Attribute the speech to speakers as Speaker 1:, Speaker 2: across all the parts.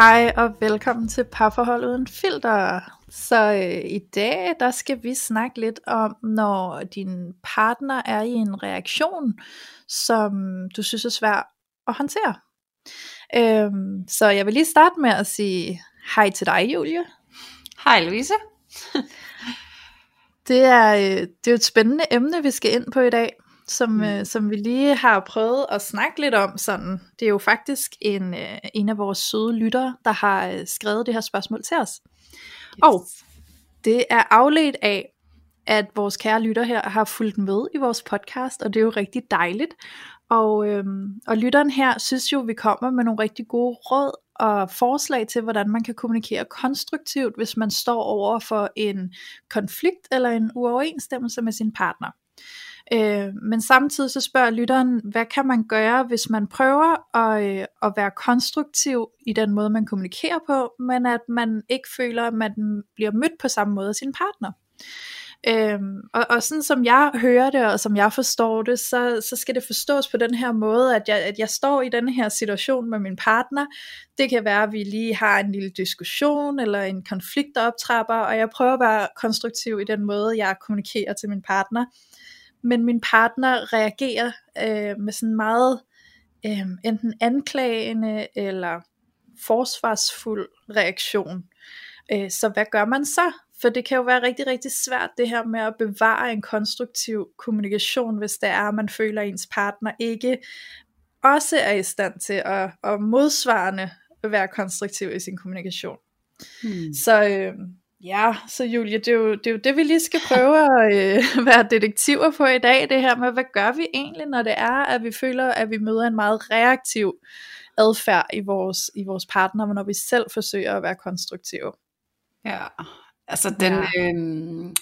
Speaker 1: Hej og velkommen til Parforhold Uden Filter. Så øh, i dag, der skal vi snakke lidt om, når din partner er i en reaktion, som du synes er svær at håndtere. Øhm, så jeg vil lige starte med at sige hej til dig, Julie.
Speaker 2: Hej Louise.
Speaker 1: det, er, øh, det er et spændende emne, vi skal ind på i dag som, mm. øh, som vi lige har prøvet at snakke lidt om. Sådan. Det er jo faktisk en, øh, en af vores søde lyttere, der har øh, skrevet det her spørgsmål til os. Yes. Og det er afledt af, at vores kære lytter her har fulgt med i vores podcast, og det er jo rigtig dejligt. Og, øhm, og lytteren her synes jo, vi kommer med nogle rigtig gode råd og forslag til, hvordan man kan kommunikere konstruktivt, hvis man står over for en konflikt eller en uoverensstemmelse med sin partner. Øh, men samtidig så spørger lytteren, hvad kan man gøre, hvis man prøver at, øh, at være konstruktiv i den måde, man kommunikerer på, men at man ikke føler, at man bliver mødt på samme måde af sin partner. Øhm, og, og sådan som jeg hører det, og som jeg forstår det, så, så skal det forstås på den her måde, at jeg, at jeg står i den her situation med min partner. Det kan være, at vi lige har en lille diskussion, eller en konflikt, der optrapper, og jeg prøver at være konstruktiv i den måde, jeg kommunikerer til min partner men min partner reagerer øh, med sådan meget øh, enten anklagende eller forsvarsfuld reaktion. Øh, så hvad gør man så? For det kan jo være rigtig, rigtig svært det her med at bevare en konstruktiv kommunikation, hvis det er, at man føler, at ens partner ikke også er i stand til at, at modsvarende være konstruktiv i sin kommunikation. Hmm. Så, øh, Ja, så Julie, det er, jo, det er jo det, vi lige skal prøve at øh, være detektiver på i dag, det her med, hvad gør vi egentlig, når det er, at vi føler, at vi møder en meget reaktiv adfærd i vores, i vores partner, når vi selv forsøger at være konstruktive.
Speaker 2: Ja, altså den, ja. Øh,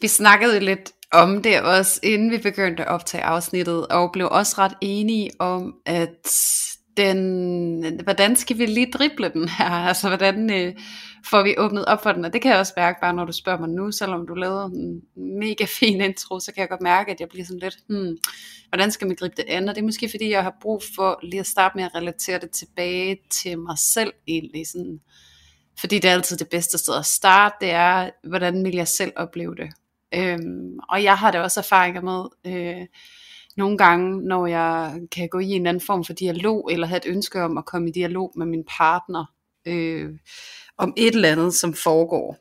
Speaker 2: vi snakkede lidt om det også, inden vi begyndte at optage afsnittet, og blev også ret enige om, at den, hvordan skal vi lige drible den her? Altså, hvordan øh, får vi åbnet op for den? Og det kan jeg også mærke, bare når du spørger mig nu, selvom du lavede en mega fin intro, så kan jeg godt mærke, at jeg bliver sådan lidt, hmm, hvordan skal man gribe det an? Og det er måske, fordi jeg har brug for lige at starte med at relatere det tilbage til mig selv egentlig. Sådan, fordi det er altid det bedste sted at starte, det er, hvordan vil jeg selv opleve det? Øhm, og jeg har da også erfaringer med, øh, nogle gange, når jeg kan gå i en anden form for dialog, eller have et ønske om at komme i dialog med min partner, øh, om et eller andet, som foregår,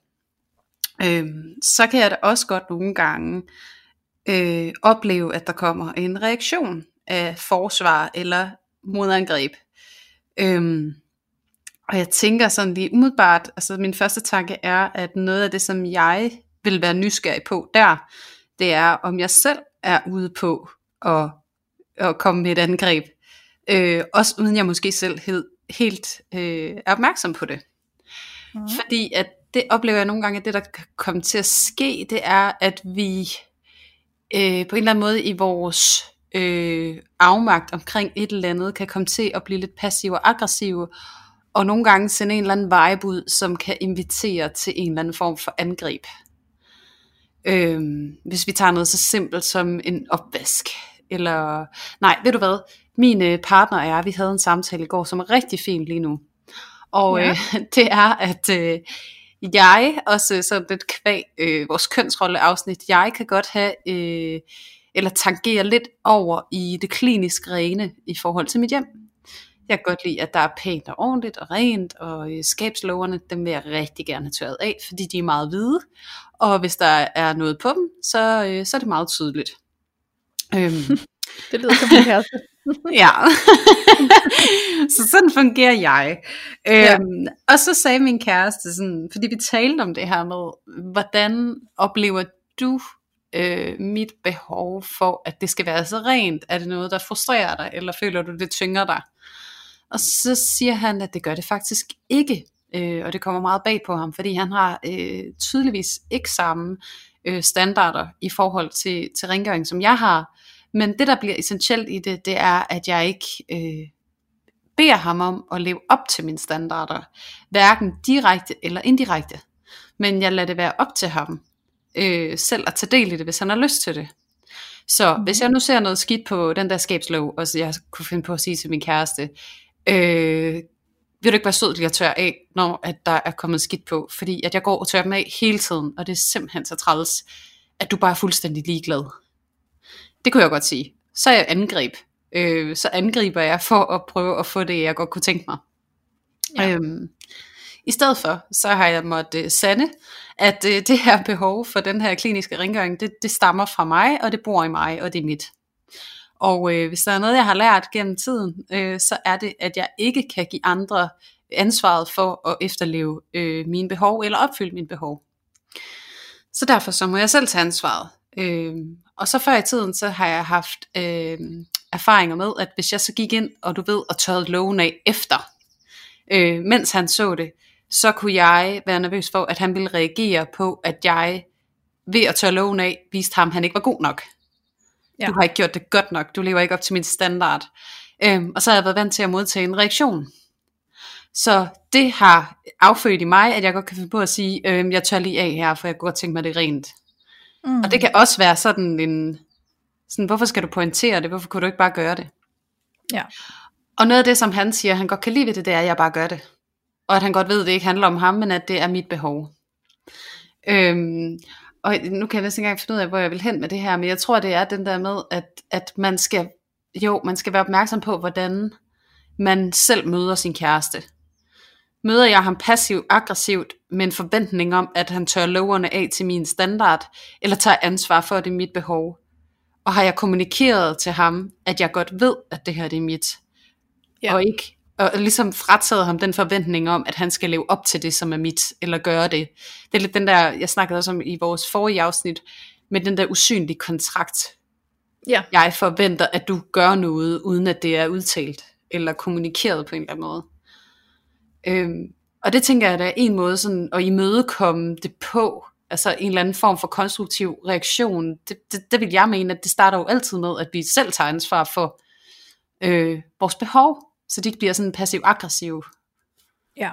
Speaker 2: øh, så kan jeg da også godt nogle gange øh, opleve, at der kommer en reaktion af forsvar eller modangreb. Øh, og jeg tænker sådan lige umiddelbart, altså min første tanke er, at noget af det, som jeg vil være nysgerrig på der, det er, om jeg selv er ude på at, at komme med et angreb. Øh, også uden jeg måske selv helt, helt øh, er opmærksom på det. Mm. Fordi at det oplever jeg nogle gange, at det der kan komme til at ske, det er, at vi øh, på en eller anden måde i vores øh, afmagt omkring et eller andet, kan komme til at blive lidt passive og aggressive, og nogle gange sende en eller anden vibe ud, som kan invitere til en eller anden form for angreb. Øhm, hvis vi tager noget så simpelt som en opvask. Eller, nej, ved du hvad? Min øh, partner og jeg, vi havde en samtale i går, som er rigtig fin lige nu. Og ja. øh, det er, at øh, jeg, også sådan lidt kvæg øh, vores kønsrolle afsnit, jeg kan godt have, øh, eller tangere lidt over i det kliniske rene i forhold til mit hjem. Jeg kan godt lide, at der er pænt og ordentligt og rent, og øh, skabslågerne, dem vil jeg rigtig gerne have tørret af, fordi de er meget hvide. Og hvis der er noget på dem, så, øh, så er det meget tydeligt.
Speaker 1: Øhm. det lyder som en kæreste.
Speaker 2: Ja. så sådan fungerer jeg. Ja. Øhm, og så sagde min kæreste, sådan, fordi vi talte om det her med, hvordan oplever du øh, mit behov for, at det skal være så rent? Er det noget, der frustrerer dig, eller føler du, det tynger dig? Og så siger han, at det gør det faktisk ikke. Øh, og det kommer meget bag på ham, fordi han har øh, tydeligvis ikke samme øh, standarder i forhold til, til rengøring, som jeg har. Men det, der bliver essentielt i det, det er, at jeg ikke øh, beder ham om at leve op til mine standarder. Hverken direkte eller indirekte. Men jeg lader det være op til ham øh, selv at tage del i det, hvis han har lyst til det. Så mm. hvis jeg nu ser noget skidt på den der skabslov, og så jeg kunne finde på at sige til min kæreste, øh, vil du ikke være sød lige at tørre af, når at der er kommet skidt på, fordi at jeg går og tørrer dem af hele tiden, og det er simpelthen så træls, at du bare er fuldstændig ligeglad. Det kunne jeg godt sige. Så er jeg angreb. Øh, så angriber jeg for at prøve at få det, jeg godt kunne tænke mig. Ja. Øhm, I stedet for, så har jeg måttet uh, sande, at uh, det her behov for den her kliniske rengøring, det, det stammer fra mig, og det bor i mig, og det er mit. Og øh, hvis der er noget, jeg har lært gennem tiden, øh, så er det, at jeg ikke kan give andre ansvaret for at efterleve øh, mine behov, eller opfylde mine behov. Så derfor så må jeg selv tage ansvaret. Øh, og så før i tiden, så har jeg haft øh, erfaringer med, at hvis jeg så gik ind, og du ved, og tørrede loven af efter, øh, mens han så det, så kunne jeg være nervøs for, at han ville reagere på, at jeg ved at tørre loven af, viste ham, at han ikke var god nok. Ja. Du har ikke gjort det godt nok, du lever ikke op til min standard. Øhm, og så har jeg været vant til at modtage en reaktion. Så det har affødt i mig, at jeg godt kan finde på at sige, øhm, jeg tør lige af her, for jeg kunne godt tænke mig, det rent. Mm. Og det kan også være sådan en, sådan, hvorfor skal du pointere det, hvorfor kunne du ikke bare gøre det?
Speaker 1: Ja.
Speaker 2: Og noget af det, som han siger, han godt kan lide ved det, det er, at jeg bare gør det. Og at han godt ved, at det ikke handler om ham, men at det er mit behov. Øhm, og nu kan jeg næsten ikke engang finde ud af, hvor jeg vil hen med det her, men jeg tror, det er den der med, at, at man skal, jo, man skal være opmærksom på, hvordan man selv møder sin kæreste. Møder jeg ham passivt-aggressivt med en forventning om, at han tør loverne af til min standard, eller tager ansvar for, at det er mit behov? Og har jeg kommunikeret til ham, at jeg godt ved, at det her det er mit, ja. og ikke og ligesom frataget ham den forventning om, at han skal leve op til det, som er mit, eller gøre det. Det er lidt den der, jeg snakkede også om i vores forrige afsnit, med den der usynlige kontrakt.
Speaker 1: Ja.
Speaker 2: Jeg forventer, at du gør noget, uden at det er udtalt, eller kommunikeret på en eller anden måde. Øhm, og det tænker jeg, der er en måde sådan at imødekomme det på, altså en eller anden form for konstruktiv reaktion. Det, det, det vil jeg mene, at det starter jo altid med, at vi selv tager ansvar for øh, vores behov, så de ikke bliver sådan passiv-aggressiv.
Speaker 1: Ja.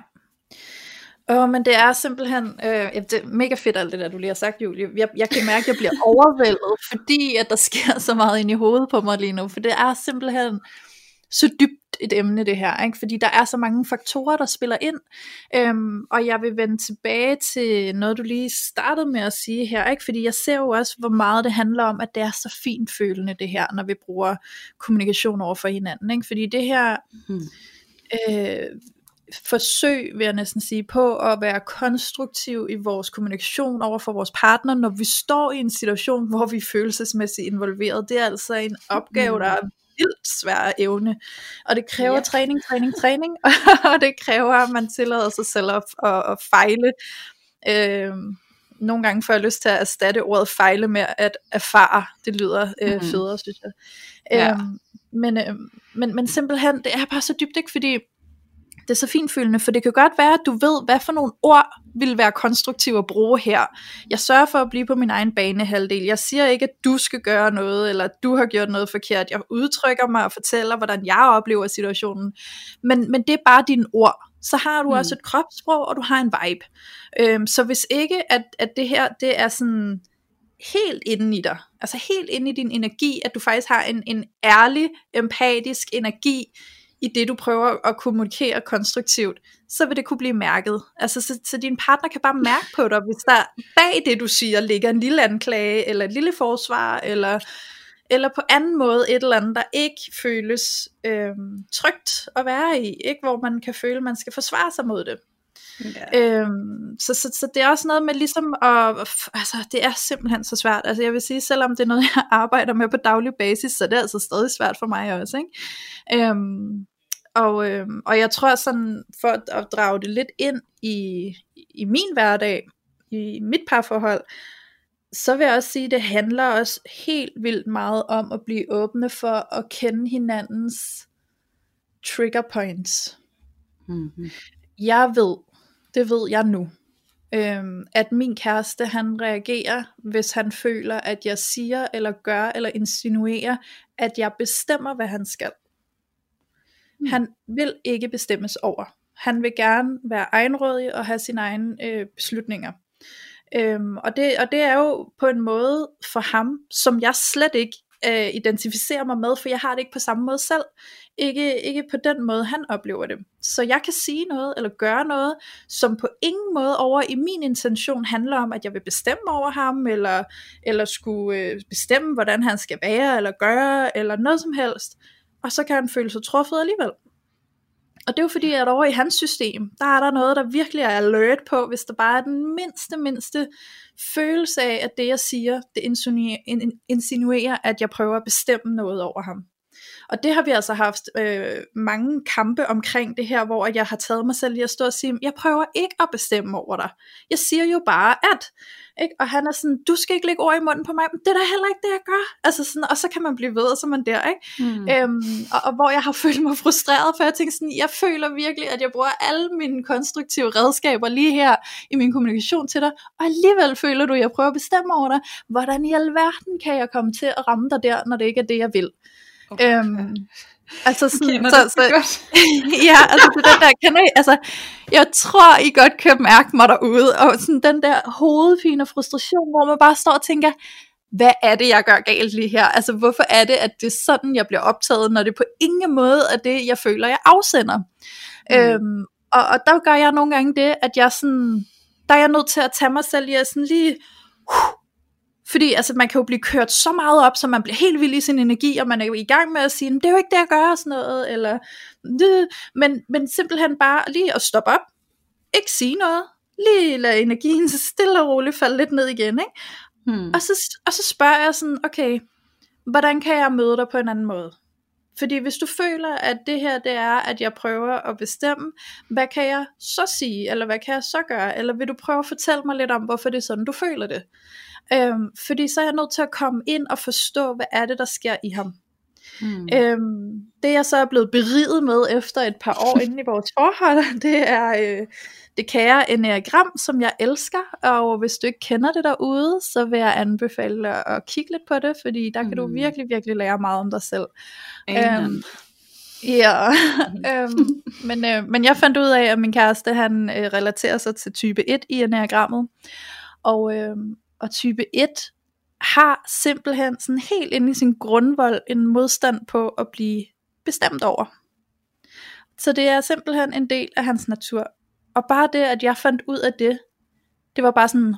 Speaker 1: Åh, men det er simpelthen, øh, det er mega fedt alt det der, du lige har sagt, Julie. Jeg, jeg kan mærke, at jeg bliver overvældet, fordi at der sker så meget ind i hovedet på mig lige nu, for det er simpelthen så dybt et emne det her, ikke? fordi der er så mange faktorer, der spiller ind, øhm, og jeg vil vende tilbage til noget, du lige startede med at sige her, ikke? fordi jeg ser jo også, hvor meget det handler om, at det er så fint følende det her, når vi bruger kommunikation over for hinanden, ikke? fordi det her hmm. øh, forsøg, vil jeg næsten sige, på at være konstruktiv i vores kommunikation over for vores partner, når vi står i en situation, hvor vi er følelsesmæssigt involveret. Det er altså en opgave, der er vildt svær evne. Og det kræver ja. træning, træning, træning, og det kræver, at man tillader sig selv at, at, at fejle. Øhm, nogle gange får jeg lyst til at erstatte ordet fejle med at erfare. Det lyder øh, mm. federe, synes jeg. Ja. Øhm, men, øh, men, men simpelthen, det er bare så dybt, ikke? Fordi det er så finfølende, for det kan godt være, at du ved, hvad for nogle ord vil være konstruktive at bruge her. Jeg sørger for at blive på min egen banehalvdel. Jeg siger ikke, at du skal gøre noget, eller at du har gjort noget forkert. Jeg udtrykker mig og fortæller, hvordan jeg oplever situationen. Men, men det er bare dine ord. Så har du mm. også et kropssprog, og du har en vibe. Øhm, så hvis ikke, at, at det her, det er sådan helt inde i dig, altså helt inde i din energi, at du faktisk har en, en ærlig, empatisk energi, i det du prøver at kommunikere konstruktivt, så vil det kunne blive mærket. Altså, så, så din partner kan bare mærke på dig, hvis der bag det du siger ligger en lille anklage, eller et lille forsvar, eller, eller på anden måde et eller andet, der ikke føles øhm, trygt at være i, ikke? hvor man kan føle, man skal forsvare sig mod det. Ja. Øhm, så, så, så det er også noget med ligesom at, altså det er simpelthen så svært, altså jeg vil sige, selvom det er noget jeg arbejder med på daglig basis, så det er altså stadig svært for mig også, ikke? Øhm, og, øhm, og jeg tror sådan, for at, at drage det lidt ind i, i min hverdag, i mit parforhold, så vil jeg også sige, at det handler også helt vildt meget om at blive åbne for at kende hinandens trigger points.
Speaker 2: Mm-hmm.
Speaker 1: Jeg ved, det ved jeg nu, øhm, at min kæreste han reagerer, hvis han føler, at jeg siger eller gør eller insinuerer, at jeg bestemmer, hvad han skal. Mm. Han vil ikke bestemmes over. Han vil gerne være egenrådig og have sine egne øh, beslutninger. Øhm, og, det, og det er jo på en måde for ham, som jeg slet ikke øh, identificerer mig med, for jeg har det ikke på samme måde selv. Ikke, ikke på den måde, han oplever det. Så jeg kan sige noget, eller gøre noget, som på ingen måde over i min intention handler om, at jeg vil bestemme over ham, eller, eller skulle øh, bestemme, hvordan han skal være, eller gøre, eller noget som helst. Og så kan han føle sig truffet alligevel. Og det er jo fordi, at over i hans system, der er der noget, der virkelig er alert på, hvis der bare er den mindste, mindste følelse af, at det jeg siger, det insinuerer, at jeg prøver at bestemme noget over ham. Og det har vi altså haft øh, mange kampe omkring det her, hvor jeg har taget mig selv i at stå og sige, jeg prøver ikke at bestemme over dig. Jeg siger jo bare, at. Ikke? Og han er sådan, du skal ikke lægge ord i munden på mig, men det er da heller ikke det, jeg gør. Altså sådan, og så kan man blive ved, og så er man der. Ikke? Mm. Øhm, og, og, hvor jeg har følt mig frustreret, for jeg tænker sådan, jeg føler virkelig, at jeg bruger alle mine konstruktive redskaber lige her i min kommunikation til dig, og alligevel føler du, at jeg prøver at bestemme over dig. Hvordan i alverden kan jeg komme til at ramme dig der, når det ikke er det, jeg vil? Okay. Øhm, altså sådan, så, så, godt. ja, altså det den der, kan I, altså, jeg tror I godt kan mærke mig derude, og sådan den der hovedpine frustration, hvor man bare står og tænker, hvad er det, jeg gør galt lige her? Altså, hvorfor er det, at det er sådan, jeg bliver optaget, når det på ingen måde er det, jeg føler, jeg afsender? Mm. Øhm, og, og der gør jeg nogle gange det, at jeg sådan, der er jeg nødt til at tage mig selv i at sådan lige, uh, fordi altså, man kan jo blive kørt så meget op, så man bliver helt vild i sin energi, og man er jo i gang med at sige, det er jo ikke det, jeg gør, og sådan noget, eller, men, men simpelthen bare lige at stoppe op, ikke sige noget, lige lade energien så stille og roligt falde lidt ned igen, ikke? Hmm. Og, så, og så spørger jeg sådan, okay, hvordan kan jeg møde dig på en anden måde? Fordi hvis du føler, at det her det er, at jeg prøver at bestemme, hvad kan jeg så sige, eller hvad kan jeg så gøre, eller vil du prøve at fortælle mig lidt om, hvorfor det er sådan, du føler det? Øhm, fordi så er jeg nødt til at komme ind og forstå, hvad er det, der sker i ham. Mm. Øhm, det jeg så er blevet beriget med efter et par år inde i vores forhold, det er øh, det kære enneagram, som jeg elsker, og hvis du ikke kender det derude, så vil jeg anbefale at, at kigge lidt på det, fordi der kan mm. du virkelig, virkelig lære meget om dig selv. Øhm, Ja, øhm, men, øh, men jeg fandt ud af, at min kæreste, han øh, relaterer sig til type 1 i enneagrammet, og, øh, og type 1 har simpelthen sådan helt inde i sin grundvold en modstand på at blive bestemt over. Så det er simpelthen en del af hans natur. Og bare det, at jeg fandt ud af det, det var bare sådan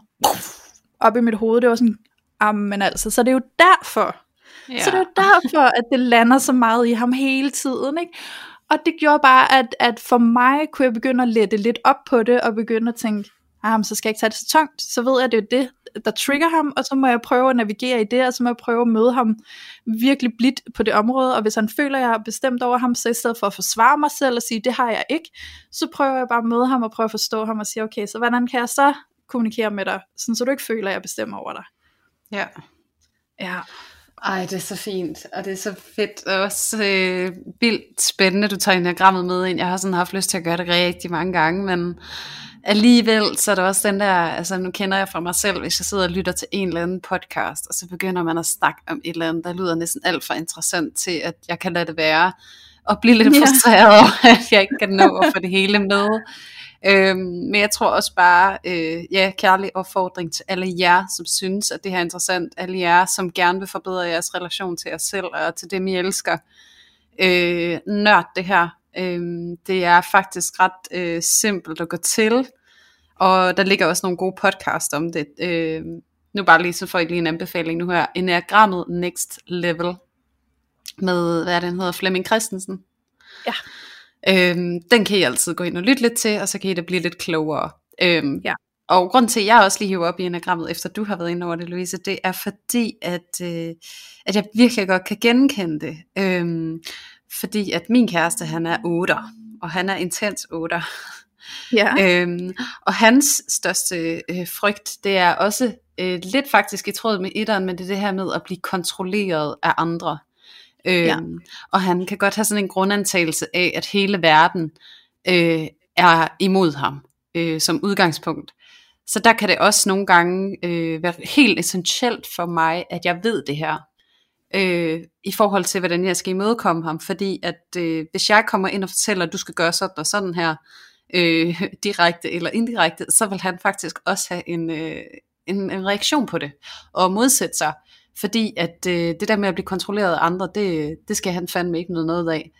Speaker 1: op i mit hoved, det var sådan, men altså, så det er jo derfor. Ja. Så det er jo derfor, at det lander så meget i ham hele tiden, ikke? Og det gjorde bare, at, at for mig kunne jeg begynde at lette lidt op på det, og begynde at tænke, ah, så skal jeg ikke tage det så tungt, så ved jeg, at det er det, der trigger ham, og så må jeg prøve at navigere i det, og så må jeg prøve at møde ham virkelig blidt på det område, og hvis han føler, at jeg er bestemt over ham, så i stedet for at forsvare mig selv og sige, det har jeg ikke, så prøver jeg bare at møde ham og prøve at forstå ham og sige, okay, så hvordan kan jeg så kommunikere med dig, sådan, så du ikke føler, at jeg bestemmer over dig.
Speaker 2: Ja.
Speaker 1: Ja.
Speaker 2: Ej, det er så fint, og det er så fedt, og også øh, vildt spændende, du tager enagrammet med ind. Jeg har sådan haft lyst til at gøre det rigtig mange gange, men alligevel, så er der også den der, altså nu kender jeg fra mig selv, hvis jeg sidder og lytter til en eller anden podcast, og så begynder man at snakke om et eller andet, der lyder næsten alt for interessant til, at jeg kan lade det være, og blive lidt ja. frustreret over, at jeg ikke kan nå at få det hele med. Øhm, men jeg tror også bare, øh, ja, kærlig opfordring til alle jer, som synes, at det her er interessant, alle jer, som gerne vil forbedre jeres relation til jer selv, og til dem, I elsker. Øh, nørd det her. Øh, det er faktisk ret øh, simpelt at gå til, og der ligger også nogle gode podcast om det. Øh, nu bare lige, så får I lige en anbefaling nu her. Enagrammet Next Level med, hvad er det, han hedder, Flemming Christensen.
Speaker 1: Ja.
Speaker 2: Øhm, den kan I altid gå ind og lytte lidt til, og så kan I da blive lidt klogere. Øhm, ja. Og grund til, at jeg også lige hiver op i enagrammet, efter du har været inde over det, Louise, det er fordi, at, øh, at jeg virkelig godt kan genkende det. Øhm, fordi at min kæreste, han er 8, og han er intens 8.
Speaker 1: Ja.
Speaker 2: Øhm, og hans største øh, frygt, det er også øh, lidt faktisk i tråd med etteren, men det er det her med at blive kontrolleret af andre. Øh, ja. Og han kan godt have sådan en grundantagelse af, at hele verden øh, er imod ham øh, som udgangspunkt. Så der kan det også nogle gange øh, være helt essentielt for mig, at jeg ved det her, øh, i forhold til, hvordan jeg skal imødekomme ham. Fordi at øh, hvis jeg kommer ind og fortæller, at du skal gøre sådan og sådan her, øh, direkte eller indirekte, så vil han faktisk også have en, øh, en, en reaktion på det, og modsætte sig. Fordi at øh, det der med at blive kontrolleret af andre, det, det skal han fandme ikke noget, noget af.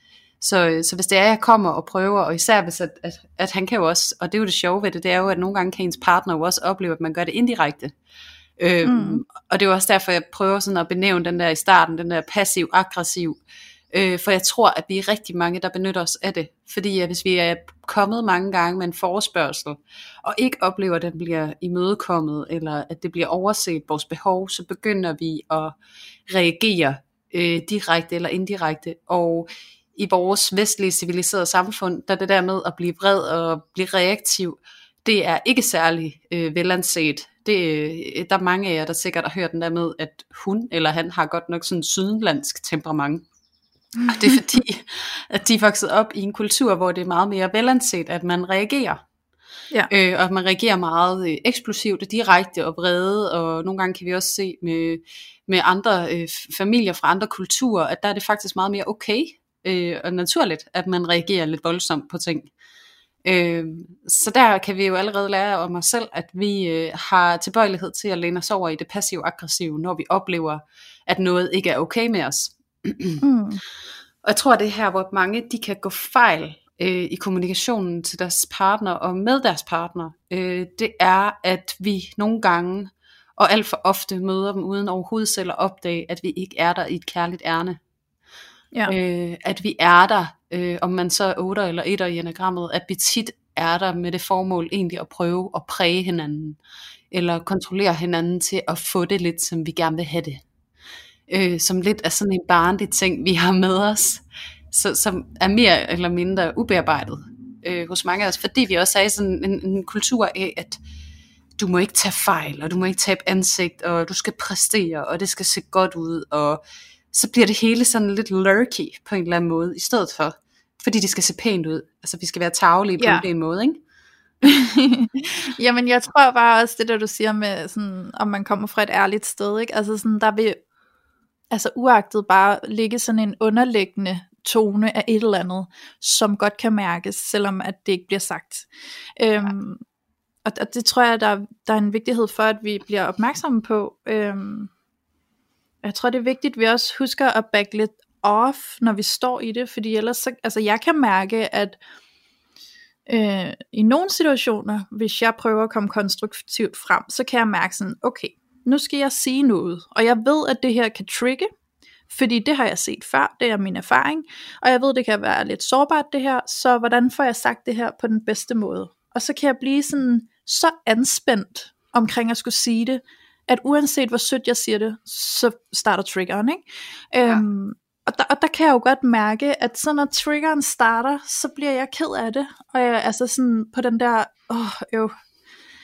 Speaker 2: Så, øh, så hvis det er, at jeg kommer og prøver, og især hvis, at, at, at han kan jo også, og det er jo det sjove ved det, det er jo, at nogle gange kan ens partner jo også opleve, at man gør det indirekte. Øhm, mm. Og det er også derfor, jeg prøver sådan at benævne den der i starten, den der passiv-aggressiv, øh, for jeg tror, at vi er rigtig mange, der benytter os af det. Fordi at hvis vi er kommet mange gange med en forespørgsel, og ikke oplever, at den bliver imødekommet, eller at det bliver overset vores behov, så begynder vi at reagere øh, direkte eller indirekte. Og i vores vestlige civiliserede samfund, der det der med at blive vred og blive reaktiv, det er ikke særlig øh, velanset. Det, øh, der er mange af jer, der sikkert har hørt den der med, at hun eller han har godt nok sådan sydlandsk temperament. Og det er fordi, at de er vokset op i en kultur, hvor det er meget mere velanset, at man reagerer. Ja. Øh, og at man reagerer meget øh, eksplosivt og direkte og vrede, og nogle gange kan vi også se med, med andre øh, familier fra andre kulturer, at der er det faktisk meget mere okay øh, og naturligt, at man reagerer lidt voldsomt på ting. Øh, så der kan vi jo allerede lære om os selv, at vi øh, har tilbøjelighed til at læne os over i det passive-aggressive, når vi oplever, at noget ikke er okay med os. mm. Og jeg tror, det er her, hvor mange de kan gå fejl øh, i kommunikationen til deres partner og med deres partner. Øh, det er, at vi nogle gange og alt for ofte møder dem uden overhovedet selv at opdage, at vi ikke er der i et kærligt ærne. Ja. Øh, at vi er der, øh, om man så er 8 eller 1 i enagrammet, at vi tit er der med det formål egentlig at prøve at præge hinanden, eller kontrollere hinanden til at få det lidt, som vi gerne vil have det. Øh, som lidt er sådan en barnlig ting, vi har med os, så, som er mere eller mindre ubearbejdet øh, hos mange af os, fordi vi også er i sådan en, en kultur af, at du må ikke tage fejl, og du må ikke tabe ansigt, og du skal præstere, og det skal se godt ud, og så bliver det hele sådan lidt lurky på en eller anden måde, i stedet for, fordi det skal se pænt ud. Altså vi skal være tavlige på ja. en måde, ikke?
Speaker 1: Jamen jeg tror bare også det der du siger med sådan, om man kommer fra et ærligt sted, ikke? Altså sådan, der vil altså uagtet bare ligge sådan en underliggende tone af et eller andet, som godt kan mærkes, selvom at det ikke bliver sagt. Øhm, og, og det tror jeg, der, der er en vigtighed for, at vi bliver opmærksomme på. Øhm, jeg tror, det er vigtigt, at vi også husker at back lidt off, når vi står i det, fordi ellers, så, altså jeg kan mærke, at øh, i nogle situationer, hvis jeg prøver at komme konstruktivt frem, så kan jeg mærke sådan, okay, nu skal jeg sige noget, og jeg ved, at det her kan trigge, fordi det har jeg set før, det er min erfaring, og jeg ved, det kan være lidt sårbart det her, så hvordan får jeg sagt det her på den bedste måde? Og så kan jeg blive sådan så anspændt omkring at skulle sige det, at uanset hvor sødt jeg siger det, så starter triggeren, ikke? Ja. Øhm, og, der, og der kan jeg jo godt mærke, at så når triggeren starter, så bliver jeg ked af det, og jeg, altså sådan på den der, åh, oh,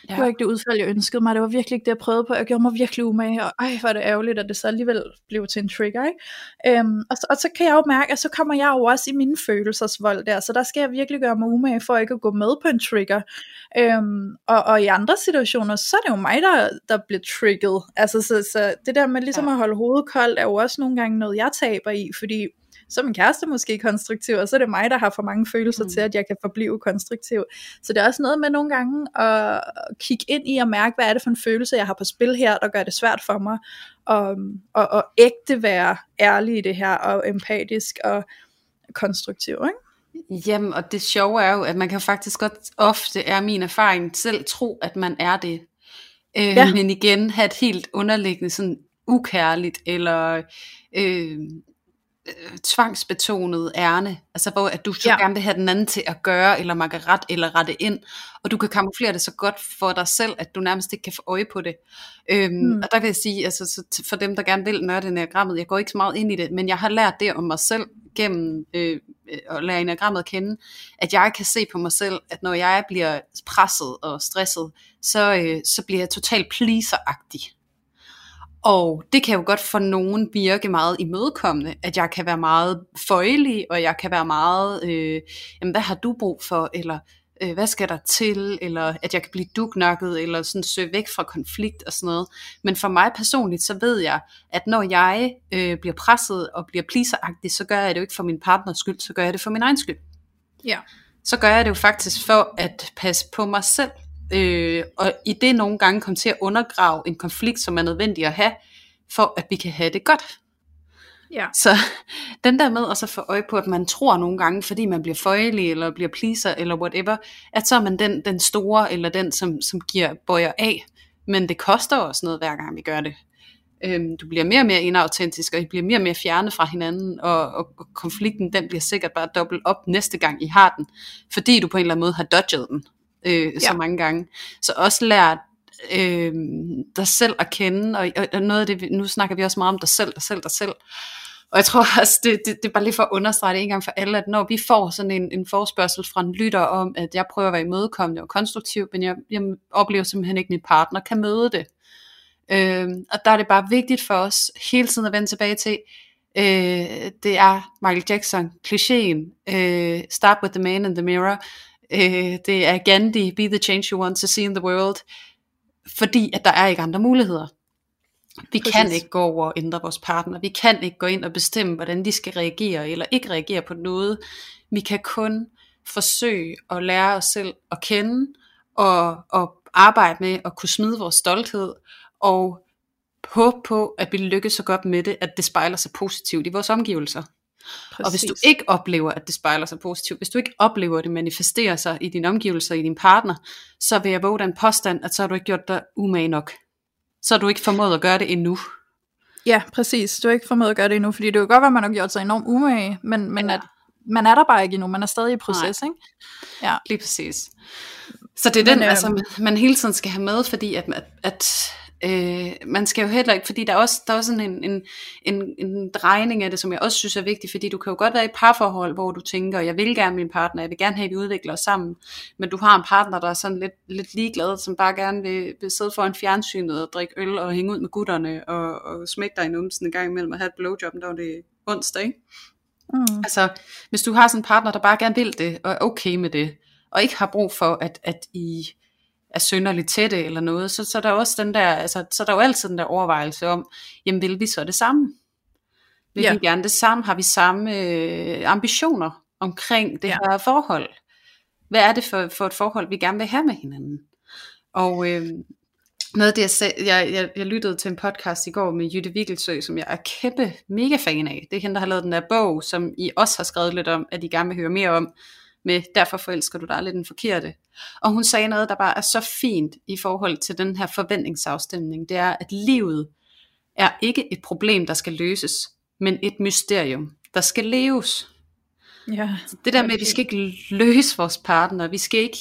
Speaker 1: Ja. Det var ikke det udfald, jeg ønskede mig. Det var virkelig ikke det, jeg prøvede på. Jeg gjorde mig virkelig umage, og ej, hvor er det ærgerligt, at det så alligevel blev til en trigger. Ikke? Øhm, og, så, og så kan jeg jo mærke, at så kommer jeg jo også i mine følelsesvold der, så der skal jeg virkelig gøre mig umage for ikke at gå med på en trigger. Øhm, og, og i andre situationer, så er det jo mig, der, der bliver trigget. Altså, så, så det der med ligesom ja. at holde hovedet koldt, er jo også nogle gange noget, jeg taber i, fordi så er min kæreste måske konstruktiv, og så er det mig, der har for mange følelser mm. til, at jeg kan forblive konstruktiv. Så det er også noget med nogle gange at kigge ind i og mærke, hvad er det for en følelse, jeg har på spil her, der gør det svært for mig, og, og, og ægte være ærlig i det her, og empatisk og konstruktiv, ikke?
Speaker 2: Jamen, og det sjove er jo, at man kan faktisk godt, ofte er min erfaring, selv tro, at man er det. Øh, ja. Men igen, have et helt underliggende, sådan ukærligt, eller øh, øh, tvangsbetonet ærne, altså hvor at du så ja. gerne vil have den anden til at gøre, eller man kan ret eller rette ind, og du kan kamuflere det så godt for dig selv, at du nærmest ikke kan få øje på det. Øhm, mm. Og der vil jeg sige, altså så for dem, der gerne vil nørde enagrammet, jeg går ikke så meget ind i det, men jeg har lært det om mig selv, gennem øh, at lære enagrammet at kende, at jeg kan se på mig selv, at når jeg bliver presset og stresset, så, øh, så bliver jeg totalt pleaser-agtig. Og det kan jo godt for nogen virke meget imødekommende, at jeg kan være meget føjelig, og jeg kan være meget, øh, jamen hvad har du brug for, eller øh, hvad skal der til, eller at jeg kan blive dugnakket, eller sådan søge væk fra konflikt og sådan noget. Men for mig personligt, så ved jeg, at når jeg øh, bliver presset og bliver pleaseragtig, så gør jeg det jo ikke for min partners skyld, så gør jeg det for min egen skyld.
Speaker 1: Ja.
Speaker 2: Så gør jeg det jo faktisk for at passe på mig selv, øh, og i det nogle gange komme til at undergrave en konflikt, som er nødvendig at have, for at vi kan have det godt.
Speaker 1: Ja.
Speaker 2: Så den der med at så få øje på, at man tror nogle gange, fordi man bliver føjelig, eller bliver pleaser, eller whatever, at så er man den, den store, eller den, som, som giver bøjer af. Men det koster også noget, hver gang vi gør det. Øhm, du bliver mere og mere inautentisk, og I bliver mere og mere fjerne fra hinanden, og, og, og konflikten, den bliver sikkert bare dobbelt op næste gang, I har den, fordi du på en eller anden måde har dodget den øh, ja. så mange gange. Så også lær øh, dig selv at kende, og, og noget af det, nu snakker vi også meget om dig selv, dig selv, dig selv, og jeg tror også, det, det, det er bare lige for at understrege det en gang for alle, at når vi får sådan en, en forspørgsel fra en lytter om, at jeg prøver at være imødekommende og konstruktiv, men jeg, jeg oplever simpelthen ikke, at min partner kan møde det. Øh, og der er det bare vigtigt for os hele tiden at vende tilbage til, øh, det er Michael Jackson, klichéen, øh, start with the man in the mirror, øh, det er Gandhi, be the change you want to see in the world, fordi at der er ikke andre muligheder. Vi Præcis. kan ikke gå over og ændre vores partner. Vi kan ikke gå ind og bestemme, hvordan de skal reagere eller ikke reagere på noget. Vi kan kun forsøge at lære os selv at kende og, og arbejde med at kunne smide vores stolthed og håbe på, at vi lykkes så godt med det, at det spejler sig positivt i vores omgivelser. Præcis. Og hvis du ikke oplever, at det spejler sig positivt, hvis du ikke oplever, at det manifesterer sig i dine omgivelser, i din partner, så vil jeg våge den påstand, at så har du ikke gjort dig umage nok så har du ikke formået at gøre det endnu.
Speaker 1: Ja, præcis. Du har ikke formået at gøre det endnu, fordi det kan godt være, at man har gjort sig enormt umage, men, men ja. at man er der bare ikke endnu, man er stadig i proces, Nej. ikke?
Speaker 2: Ja. Lige præcis. Så det er den, men, øh, altså, man hele tiden skal have med, fordi at, at, at Øh, man skal jo heller ikke, fordi der er også, der er også sådan en, en, en, en drejning af det, som jeg også synes er vigtig, fordi du kan jo godt være i et parforhold, hvor du tænker, jeg vil gerne min partner, jeg vil gerne have, at vi udvikler os sammen, men du har en partner, der er sådan lidt, lidt ligeglad, som bare gerne vil, vil sidde foran fjernsynet og drikke øl og hænge ud med gutterne og, og smække dig i numsen en gang imellem og have et blowjob, der var det onsdag, ikke? Mm. Altså, hvis du har sådan en partner, der bare gerne vil det, og er okay med det, og ikke har brug for, at, at I er synderligt tætte eller noget, så, så er der også den der, altså, så er der jo altid den der overvejelse om, jamen vil vi så det samme? Vil ja. vi gerne det samme? Har vi samme øh, ambitioner omkring det ja. her forhold? Hvad er det for, for et forhold, vi gerne vil have med hinanden? Og øh, noget af det, jeg, sag, jeg, jeg, jeg lyttede til en podcast i går med Jytte Vigelsø, som jeg er kæmpe mega fan af. Det er hende, der har lavet den der bog, som I også har skrevet lidt om, at I gerne vil høre mere om, med derfor forelsker du dig lidt den forkerte. Og hun sagde noget, der bare er så fint i forhold til den her forventningsafstemning. Det er, at livet er ikke et problem, der skal løses, men et mysterium, der skal leves.
Speaker 1: Ja,
Speaker 2: det der med, at vi skal ikke løse vores partner, vi skal ikke,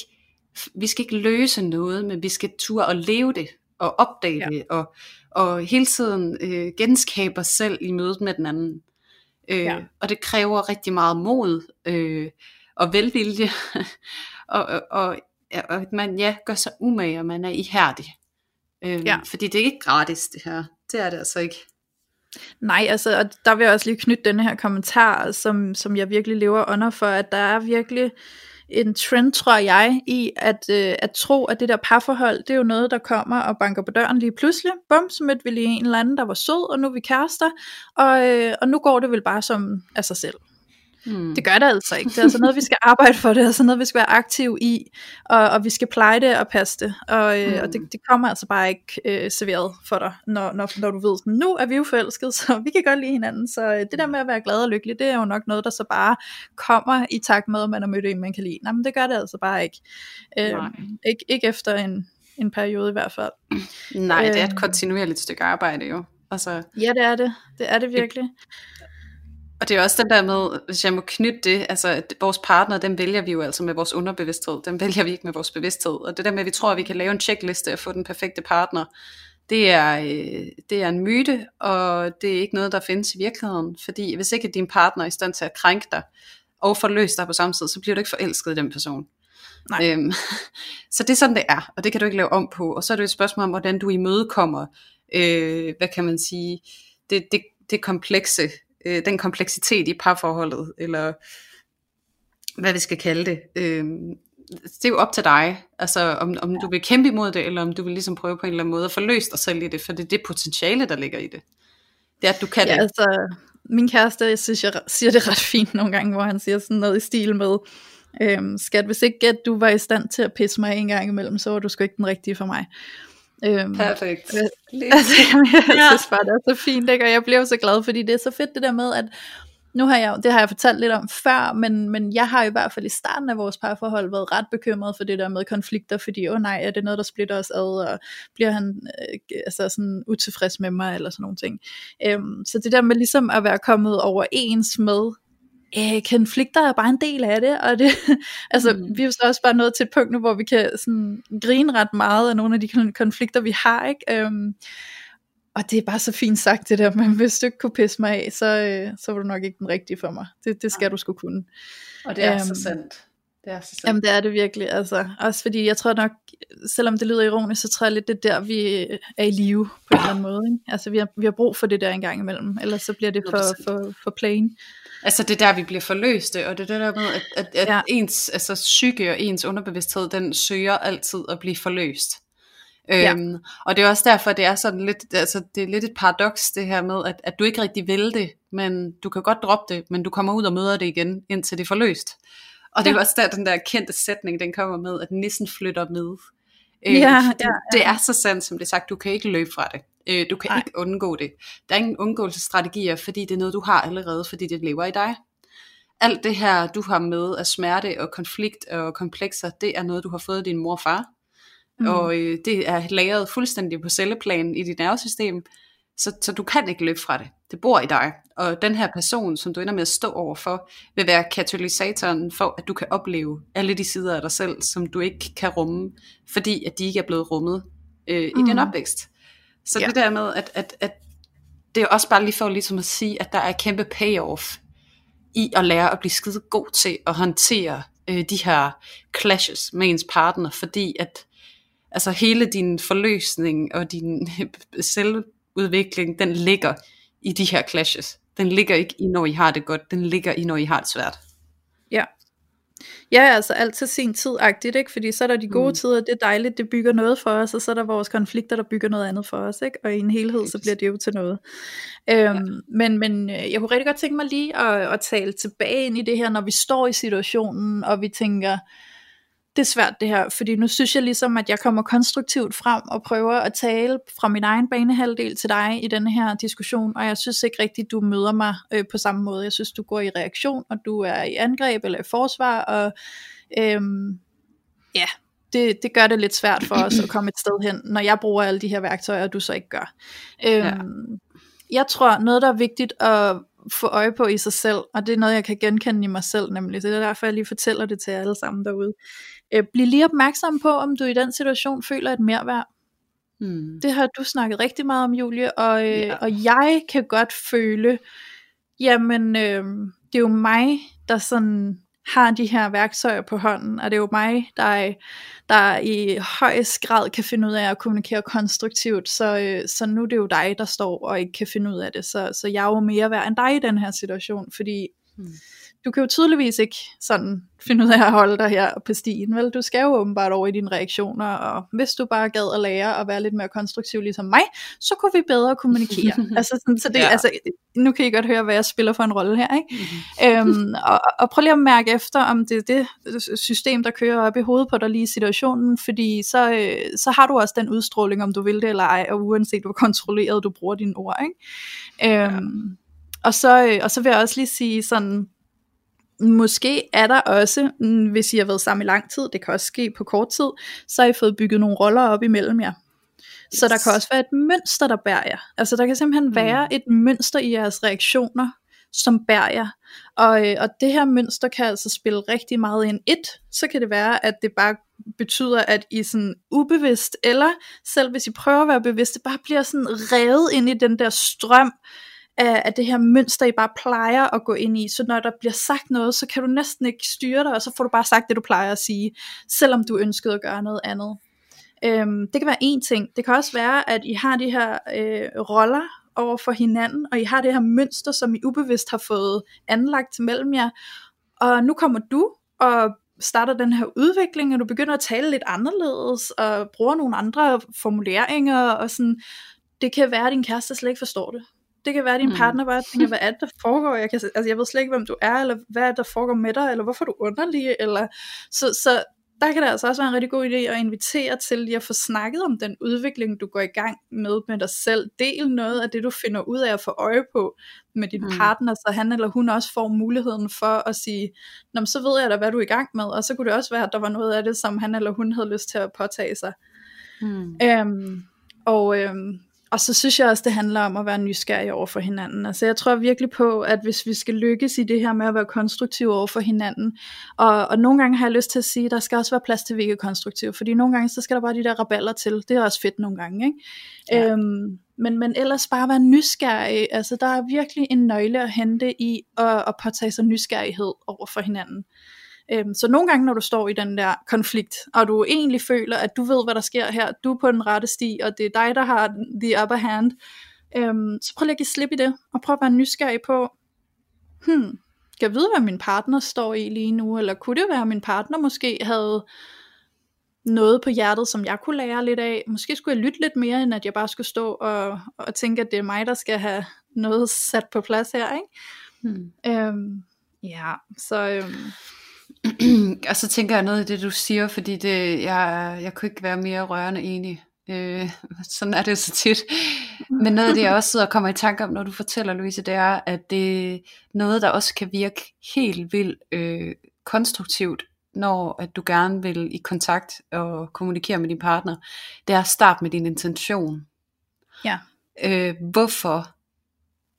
Speaker 2: vi skal ikke løse noget, men vi skal ture og leve det, og opdage ja. det, og, og hele tiden øh, genskabe os selv i mødet med den anden. Øh, ja. Og det kræver rigtig meget mod, øh, og velvilje, og, og, og, og at man ja, gør sig umage, og man er ihærdig. Øhm, ja. Fordi det er ikke gratis det her, det er det altså ikke.
Speaker 1: Nej, altså, og der vil jeg også lige knytte denne her kommentar, som, som jeg virkelig lever under for, at der er virkelig en trend, tror jeg, i at, øh, at tro, at det der parforhold, det er jo noget, der kommer og banker på døren lige pludselig. Bum, så mødte vi lige en eller anden, der var sød, og nu er vi kærester, og, øh, og nu går det vel bare som af sig selv. Hmm. Det gør det altså ikke. Det er altså noget, vi skal arbejde for. Det er altså noget, vi skal være aktiv i. Og, og vi skal pleje det og passe det. Og, øh, hmm. og det, det kommer altså bare ikke øh, serveret for dig, når, når, når du ved, sådan, nu er vi jo forelsket, så vi kan godt lide hinanden. Så øh, det der med at være glad og lykkelig, det er jo nok noget, der så bare kommer i takt med, at man har mødt en, man kan lide. Nej, men det gør det altså bare ikke. Øh, ikke, ikke efter en, en periode i hvert fald.
Speaker 2: Nej, det er et øhm. kontinuerligt stykke arbejde jo. Altså,
Speaker 1: ja, det er det. Det er det virkelig.
Speaker 2: Og det er også den der med, hvis jeg må knytte det, altså vores partner, den vælger vi jo altså med vores underbevidsthed, den vælger vi ikke med vores bevidsthed. Og det der med, at vi tror, at vi kan lave en checkliste og få den perfekte partner, det er, øh, det er en myte, og det er ikke noget, der findes i virkeligheden. Fordi hvis ikke din partner er i stand til at krænke dig, og forløse dig på samme tid, så bliver du ikke forelsket i den person. Nej. Øhm, så det er sådan, det er, og det kan du ikke lave om på. Og så er det et spørgsmål om, hvordan du imødekommer øh, hvad kan man sige, det, det, det komplekse, øh, den kompleksitet i parforholdet, eller hvad vi skal kalde det. Øh, det er jo op til dig, altså om, om du vil kæmpe imod det, eller om du vil ligesom prøve på en eller anden måde at forløse dig selv i det, for det er det potentiale, der ligger i det. Det er, at du kan
Speaker 1: ja,
Speaker 2: det.
Speaker 1: Altså, min kæreste, jeg synes, jeg siger det ret fint nogle gange, hvor han siger sådan noget i stil med, øhm, skat, hvis ikke at du var i stand til at pisse mig en gang imellem, så var du sgu ikke den rigtige for mig.
Speaker 2: Øhm, Perfekt.
Speaker 1: Altså, jeg, jeg synes bare, det er så fint, ikke? og jeg bliver så glad, fordi det er så fedt det der med, at nu har jeg, det har jeg fortalt lidt om før, men, men jeg har i hvert fald i starten af vores parforhold været ret bekymret for det der med konflikter, fordi åh oh nej, er det noget, der splitter os ad, og bliver han øh, altså sådan utilfreds med mig, eller sådan nogle ting. Øhm, så det der med ligesom at være kommet overens med, øh, konflikter er bare en del af det, og det, altså, mm. vi er jo så også bare nået til et punkt nu, hvor vi kan sådan grine ret meget af nogle af de konflikter, vi har, ikke? Øhm, og det er bare så fint sagt det der, men hvis du ikke kunne pisse mig af, så, øh, så var du nok ikke den rigtige for mig. Det, det skal ja. du skulle kunne.
Speaker 2: Og det er um, så øhm, sandt. Det er så sandt.
Speaker 1: Jamen det er det virkelig, altså. Også fordi jeg tror nok, selvom det lyder ironisk, så tror jeg lidt, det er der, vi er i live på en eller anden måde. Ikke? Altså vi har, vi har brug for det der en gang imellem, ellers så bliver det for, for, for plain.
Speaker 2: Altså det er der, vi bliver forløste, og det er det der med, at, at, at ja. ens altså, psyke og ens underbevidsthed, den søger altid at blive forløst. Ja. Øhm, og det er også derfor, det er sådan lidt, altså det er lidt et paradoks det her med, at, at du ikke rigtig vil det, men du kan godt droppe det, men du kommer ud og møder det igen, indtil det er forløst. Og det er ja. også der, den der kendte sætning, den kommer med, at nissen flytter med. Øh, ja, det, ja, ja. det er så sandt, som det er sagt, du kan ikke løbe fra det. Øh, du kan Nej. ikke undgå det. Der er ingen undgåelsesstrategier, fordi det er noget, du har allerede, fordi det lever i dig. Alt det her, du har med af smerte og konflikt og komplekser, det er noget, du har fået af din mor og far. Mm. Og øh, det er lagret fuldstændig på celleplan i dit nervesystem, så, så du kan ikke løbe fra det. Det bor i dig. Og den her person, som du ender med at stå overfor, vil være katalysatoren for, at du kan opleve alle de sider af dig selv, som du ikke kan rumme, fordi at de ikke er blevet rummet øh, mm. i din opvækst. Så ja. det der med, at, at, at det er også bare lige for ligesom at sige, at der er kæmpe payoff i at lære at blive skide god til at håndtere øh, de her clashes med ens partner, fordi at altså hele din forløsning og din selvudvikling, den ligger i de her clashes. Den ligger ikke i, når I har det godt, den ligger i, når I har det svært.
Speaker 1: Ja. Ja, altså alt til sin tid-agtigt, ikke? Fordi så er der de gode mm. tider, det er dejligt, det bygger noget for os, og så er der vores konflikter, der bygger noget andet for os, ikke? Og i en helhed, så bliver det jo til noget. Øhm, ja. Men, men øh, jeg kunne rigtig godt tænke mig lige at, at tale tilbage ind i det her, når vi står i situationen, og vi tænker, det er svært det her, fordi nu synes jeg ligesom, at jeg kommer konstruktivt frem og prøver at tale fra min egen banehalvdel til dig i denne her diskussion, og jeg synes ikke rigtigt, du møder mig øh, på samme måde. Jeg synes, du går i reaktion, og du er i angreb eller i forsvar, og øhm, ja, det, det gør det lidt svært for os at komme et sted hen, når jeg bruger alle de her værktøjer, og du så ikke gør. Øhm, ja. Jeg tror, noget der er vigtigt at få øje på i sig selv, og det er noget, jeg kan genkende i mig selv nemlig, så det er derfor, jeg lige fortæller det til alle sammen derude. Øh, bliv lige opmærksom på, om du i den situation føler et merværd. Hmm. Det har du snakket rigtig meget om, Julie, og, øh, ja. og jeg kan godt føle, jamen, øh, det er jo mig, der sådan har de her værktøjer på hånden, og det er jo mig, der, der i højst grad kan finde ud af at kommunikere konstruktivt, så, øh, så nu er det jo dig, der står og ikke kan finde ud af det, så, så jeg er jo mere værd end dig i den her situation, fordi hmm du kan jo tydeligvis ikke sådan finde ud af at holde dig her på stien, vel? Du skal jo åbenbart over i dine reaktioner, og hvis du bare gad at lære at være lidt mere konstruktiv ligesom mig, så kunne vi bedre kommunikere. altså, sådan, så det, ja. altså, nu kan I godt høre, hvad jeg spiller for en rolle her, ikke? Mm-hmm. øhm, og, og prøv lige at mærke efter, om det er det system, der kører op i hovedet på dig lige i situationen, fordi så, øh, så har du også den udstråling, om du vil det eller ej, og uanset hvor kontrolleret du bruger dine ord, ikke? Øhm, ja. og, så, øh, og så vil jeg også lige sige sådan, Måske er der også, mm, hvis I har været sammen i lang tid, det kan også ske på kort tid, så har I fået bygget nogle roller op imellem jer. Yes. Så der kan også være et mønster, der bærer jer. Altså der kan simpelthen mm. være et mønster i jeres reaktioner, som bærer jer. Og, øh, og det her mønster kan altså spille rigtig meget ind. Et, så kan det være, at det bare betyder, at I sådan ubevidst, eller selv hvis I prøver at være bevidste, bare bliver sådan revet ind i den der strøm af, af det her mønster, I bare plejer at gå ind i. Så når der bliver sagt noget, så kan du næsten ikke styre dig, og så får du bare sagt det, du plejer at sige, selvom du ønskede at gøre noget andet. Øhm, det kan være en ting. Det kan også være, at I har de her øh, roller over for hinanden, og I har det her mønster, som I ubevidst har fået anlagt mellem jer. Og nu kommer du og starter den her udvikling, og du begynder at tale lidt anderledes, og bruger nogle andre formuleringer, og sådan, det kan være, at din kæreste slet ikke forstår det. Det kan være, at din mm. partner bare tænker, hvad er det, der foregår? Jeg, kan, altså, jeg ved slet ikke, hvem du er, eller hvad er det, der foregår med dig, eller hvorfor er du underlig, eller... Så, så der kan det altså også være en rigtig god idé at invitere til lige at få snakket om den udvikling, du går i gang med med dig selv. Del noget af det, du finder ud af at få øje på med din mm. partner, så han eller hun også får muligheden for at sige, Nå, så ved jeg da, hvad du er i gang med, og så kunne det også være, at der var noget af det, som han eller hun havde lyst til at påtage sig. Mm. Øhm, og øhm, og så synes jeg også, det handler om at være nysgerrig over for hinanden. Altså jeg tror virkelig på, at hvis vi skal lykkes i det her med at være konstruktive over for hinanden, og, og nogle gange har jeg lyst til at sige, at der skal også være plads til, at vi er konstruktive, fordi nogle gange, så skal der bare de der raballer til. Det er også fedt nogle gange, ikke? Ja. Øhm, men, men ellers bare være nysgerrig. Altså der er virkelig en nøgle at hente i at, at påtage sig nysgerrighed over for hinanden. Øhm, så nogle gange, når du står i den der konflikt, og du egentlig føler, at du ved, hvad der sker her, du er på den rette sti, og det er dig, der har the upper hand, øhm, så prøv lige at give slip i det, og prøv at være nysgerrig på, hmm, kan jeg vide, hvad min partner står i lige nu, eller kunne det være, at min partner måske havde noget på hjertet, som jeg kunne lære lidt af. Måske skulle jeg lytte lidt mere, end at jeg bare skulle stå og, og tænke, at det er mig, der skal have noget sat på plads her. Ikke? Hmm. Øhm, ja, så øhm,
Speaker 2: og så tænker jeg noget i det, du siger, fordi det, jeg, jeg kunne ikke være mere rørende enig. Øh, sådan er det så tit. Men noget af det, jeg også sidder og kommer i tanke om, når du fortæller, Louise, det er, at det er noget, der også kan virke helt vildt øh, konstruktivt, når at du gerne vil i kontakt og kommunikere med din partner. Det er at starte med din intention.
Speaker 1: Ja.
Speaker 2: Øh, hvorfor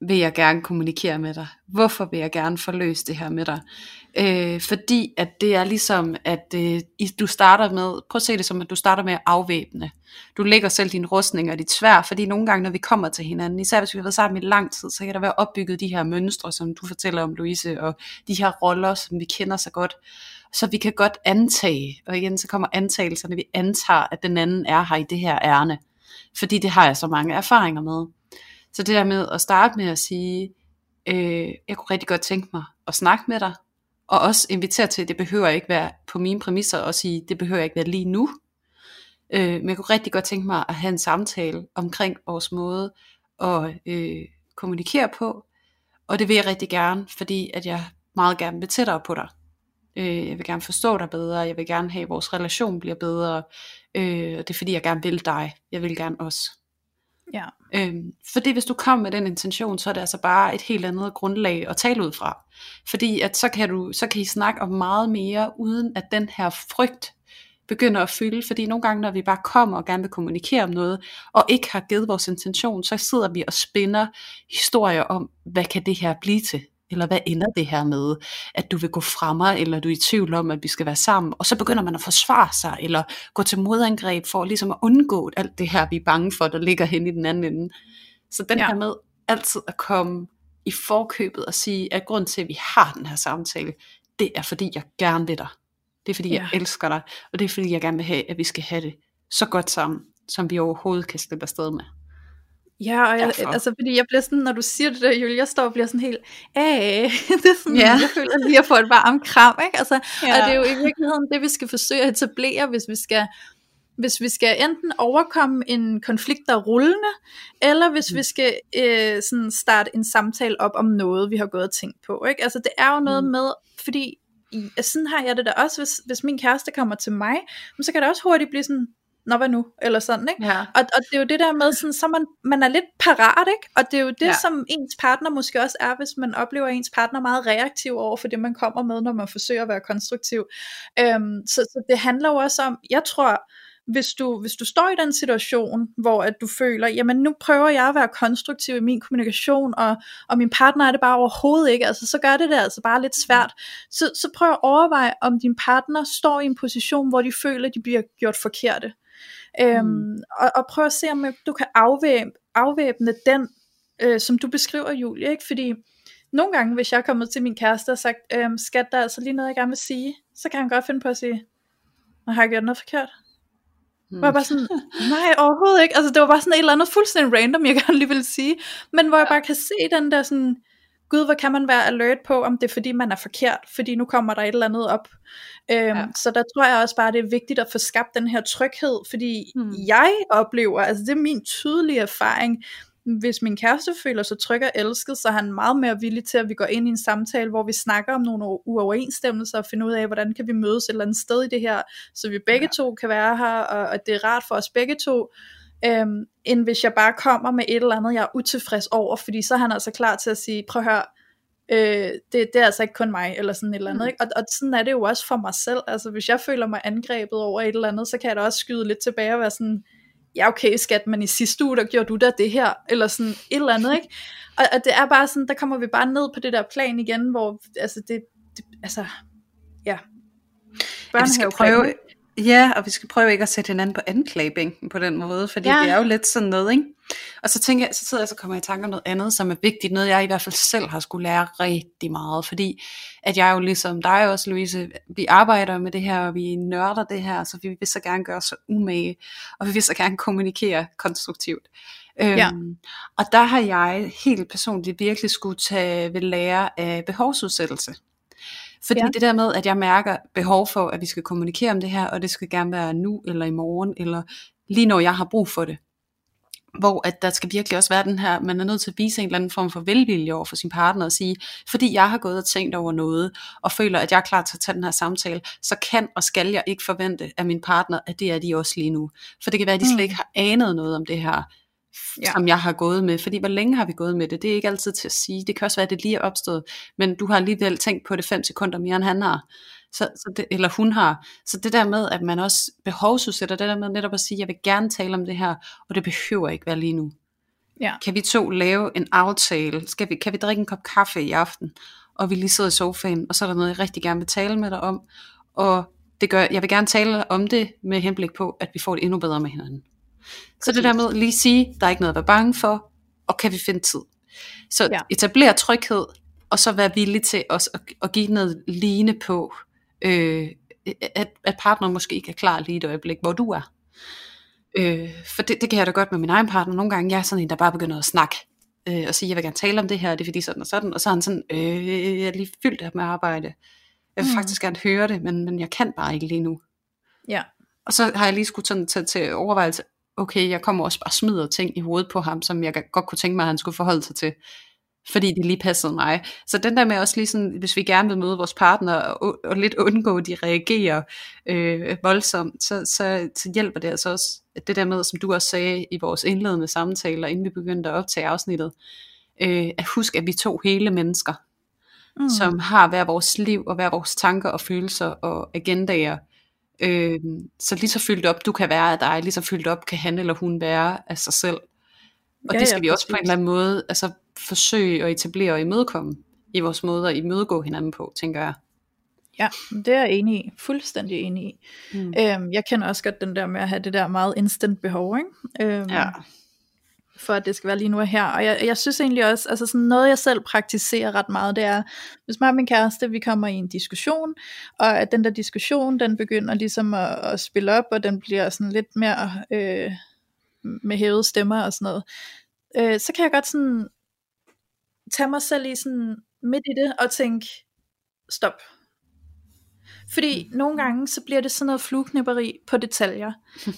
Speaker 2: vil jeg gerne kommunikere med dig? Hvorfor vil jeg gerne forløse det her med dig? Øh, fordi at det er ligesom, at øh, du starter med, prøv at se det som, at du starter med at afvæbne. Du lægger selv din rustning og dit svær, fordi nogle gange, når vi kommer til hinanden, især hvis vi har været sammen i lang tid, så kan der være opbygget de her mønstre, som du fortæller om, Louise, og de her roller, som vi kender så godt. Så vi kan godt antage, og igen så kommer antagelserne, vi antager, at den anden er her i det her ærne. Fordi det har jeg så mange erfaringer med. Så det der med at starte med at sige, øh, jeg kunne rigtig godt tænke mig at snakke med dig, og også invitere til, det behøver ikke være på mine præmisser, og sige, det behøver ikke være lige nu. Øh, men jeg kunne rigtig godt tænke mig at have en samtale omkring vores måde at øh, kommunikere på, og det vil jeg rigtig gerne, fordi at jeg meget gerne vil tættere på dig. Øh, jeg vil gerne forstå dig bedre, jeg vil gerne have, at vores relation bliver bedre, øh, og det er fordi, jeg gerne vil dig. Jeg vil gerne også.
Speaker 1: Ja.
Speaker 2: Øhm, fordi hvis du kommer med den intention, så er det altså bare et helt andet grundlag at tale ud fra. Fordi at så kan, du, så kan I snakke om meget mere, uden at den her frygt begynder at fylde, fordi nogle gange, når vi bare kommer og gerne vil kommunikere om noget, og ikke har givet vores intention, så sidder vi og spinder historier om, hvad kan det her blive til? Eller hvad ender det her med, at du vil gå frem mig, eller du er i tvivl om, at vi skal være sammen. Og så begynder man at forsvare sig, eller gå til modangreb for ligesom at undgå alt det her, vi er bange for, der ligger hen i den anden ende. Så den ja. her med altid at komme i forkøbet og sige, at grund til, at vi har den her samtale, det er fordi, jeg gerne vil dig. Det er fordi, ja. jeg elsker dig, og det er fordi, jeg gerne vil have, at vi skal have det så godt sammen, som vi overhovedet kan slippe afsted med.
Speaker 1: Ja, og jeg, altså, fordi jeg bliver sådan, når du siger det der, Julie, jeg står og bliver sådan helt, Æh, det er sådan, ja. jeg føler lige at få et varmt kram, ikke? Altså, ja. Og det er jo i virkeligheden det, vi skal forsøge at etablere, hvis vi skal, hvis vi skal enten overkomme en konflikt, der er rullende, eller hvis mm. vi skal øh, sådan starte en samtale op om noget, vi har gået og tænkt på, ikke? Altså, det er jo noget mm. med, fordi sådan har jeg det da også, hvis, hvis min kæreste kommer til mig, så kan det også hurtigt blive sådan, nå hvad nu, eller sådan, ikke?
Speaker 2: Ja.
Speaker 1: Og, og det er jo det der med, sådan, så man, man er lidt parat, ikke? Og det er jo det, ja. som ens partner måske også er, hvis man oplever ens partner meget reaktiv over for det, man kommer med, når man forsøger at være konstruktiv. Øhm, så, så det handler jo også om, jeg tror, hvis du, hvis du står i den situation, hvor at du føler, jamen nu prøver jeg at være konstruktiv i min kommunikation, og, og min partner er det bare overhovedet ikke, altså så gør det det altså bare lidt svært, så, så prøv at overveje, om din partner står i en position, hvor de føler, at de bliver gjort forkerte. Øhm, mm. og, og prøv at se, om du kan afvæb, afvæbne den, øh, som du beskriver, Julie. Ikke? Fordi nogle gange, hvis jeg er kommet til min kæreste og sagt, øhm, skat, der er altså lige noget, jeg gerne vil sige, så kan han godt finde på at sige, har jeg gjort noget forkert? Mm. Hvor jeg bare sådan, nej overhovedet ikke, altså det var bare sådan et eller andet fuldstændig random, jeg gerne lige ville sige, men hvor jeg bare kan se den der sådan, gud, hvor kan man være alert på, om det er fordi man er forkert, fordi nu kommer der et eller andet op. Øhm, ja. Så der tror jeg også bare, det er vigtigt at få skabt den her tryghed, fordi hmm. jeg oplever, altså det er min tydelige erfaring, hvis min kæreste føler sig tryg og elsket, så er han meget mere villig til, at vi går ind i en samtale, hvor vi snakker om nogle uoverensstemmelser, og finder ud af, hvordan kan vi mødes et eller andet sted i det her, så vi begge ja. to kan være her, og, og det er rart for os begge to, øhm, end hvis jeg bare kommer med et eller andet, jeg er utilfreds over, fordi så er han altså klar til at sige, prøv at høre, øh, det, det er altså ikke kun mig, eller sådan et eller andet, mm. ikke? Og, og sådan er det jo også for mig selv, altså hvis jeg føler mig angrebet over et eller andet, så kan jeg da også skyde lidt tilbage og være sådan, ja okay skat, men i sidste uge, der gjorde du da det her, eller sådan et eller andet, ikke? Og, og det er bare sådan, der kommer vi bare ned på det der plan igen, hvor, altså det, det altså, ja.
Speaker 2: Børnehave ja, vi skal prøve, Ja, og vi skal prøve ikke at sætte hinanden på anklagebænken på den måde, fordi ja. det er jo lidt sådan noget, ikke? Og så tænker jeg, så sidder jeg så kommer jeg i tanke om noget andet, som er vigtigt, noget jeg i hvert fald selv har skulle lære rigtig meget, fordi at jeg jo ligesom dig også, Louise, vi arbejder med det her, og vi nørder det her, så vi vil så gerne gøre så umage, og vi vil så gerne kommunikere konstruktivt. Ja. Øhm, og der har jeg helt personligt virkelig skulle tage ved lære af behovsudsættelse. Fordi ja. det der med, at jeg mærker behov for, at vi skal kommunikere om det her, og det skal gerne være nu, eller i morgen, eller lige når jeg har brug for det. Hvor at der skal virkelig også være den her, man er nødt til at vise en eller anden form for velvilje over for sin partner og sige, fordi jeg har gået og tænkt over noget, og føler, at jeg er klar til at tage den her samtale, så kan og skal jeg ikke forvente af min partner, at det er de også lige nu. For det kan være, at de slet mm. ikke har anet noget om det her, ja. som jeg har gået med. Fordi hvor længe har vi gået med det? Det er ikke altid til at sige. Det kan også være, at det lige er opstået. Men du har alligevel tænkt på det fem sekunder mere, end han har. Så, så det, eller hun har. Så det der med, at man også behovsudsætter, det der med netop at sige, jeg vil gerne tale om det her, og det behøver ikke være lige nu. Ja. Kan vi to lave en aftale? Skal vi, kan vi drikke en kop kaffe i aften? Og vi lige sidder i sofaen, og så er der noget, jeg rigtig gerne vil tale med dig om. Og det gør, jeg vil gerne tale om det med henblik på, at vi får det endnu bedre med hinanden. Så det der med lige sige, der er ikke noget at være bange for, og kan vi finde tid. Så ja. etablere tryghed, og så være villig til også at, at give noget ligne på, øh, at, at partneren måske ikke er klar lige et øjeblik, hvor du er. Øh, for det, det kan jeg da godt med min egen partner. Nogle gange jeg er sådan en, der bare begynder at snakke, øh, og sige, jeg vil gerne tale om det her, det er fordi sådan og sådan, og så er han sådan, øh, jeg er lige fyldt af med arbejde. Jeg vil mm. faktisk gerne høre det, men, men jeg kan bare ikke lige nu. Ja. Og så har jeg lige skulle sådan tage til overvejelse, okay, jeg kommer også bare smider ting i hovedet på ham, som jeg godt kunne tænke mig, at han skulle forholde sig til, fordi det lige passede mig. Så den der med også lige sådan, hvis vi gerne vil møde vores partner, og, og lidt undgå, at de reagerer øh, voldsomt, så, så, så hjælper det altså også, at det der med, som du også sagde i vores indledende samtaler, inden vi begyndte at optage afsnittet, øh, at huske, at vi to hele mennesker, mm. som har hver vores liv, og hver vores tanker og følelser og agendaer, Øh, så lige så fyldt op du kan være af dig, lige så fyldt op kan han eller hun være af sig selv. Og ja, det skal ja, vi også på en eller anden måde altså, forsøge at etablere og imødekomme i vores måde at imødegå hinanden på, tænker jeg.
Speaker 1: Ja, det er jeg enig i. Fuldstændig enig i. Mm. Øhm, jeg kender også godt den der med at have det der meget instant behov, ikke? Øhm, ja for at det skal være lige nu og her. Og jeg, jeg synes egentlig også, altså sådan noget jeg selv praktiserer ret meget, det er, hvis mig og min kæreste, vi kommer i en diskussion, og at den der diskussion, den begynder ligesom at, at spille op, og den bliver sådan lidt mere øh, med hævede stemmer og sådan noget, øh, så kan jeg godt sådan tage mig selv i sådan midt i det, og tænke, stop, fordi nogle gange, så bliver det sådan noget flueknipperi på detaljer,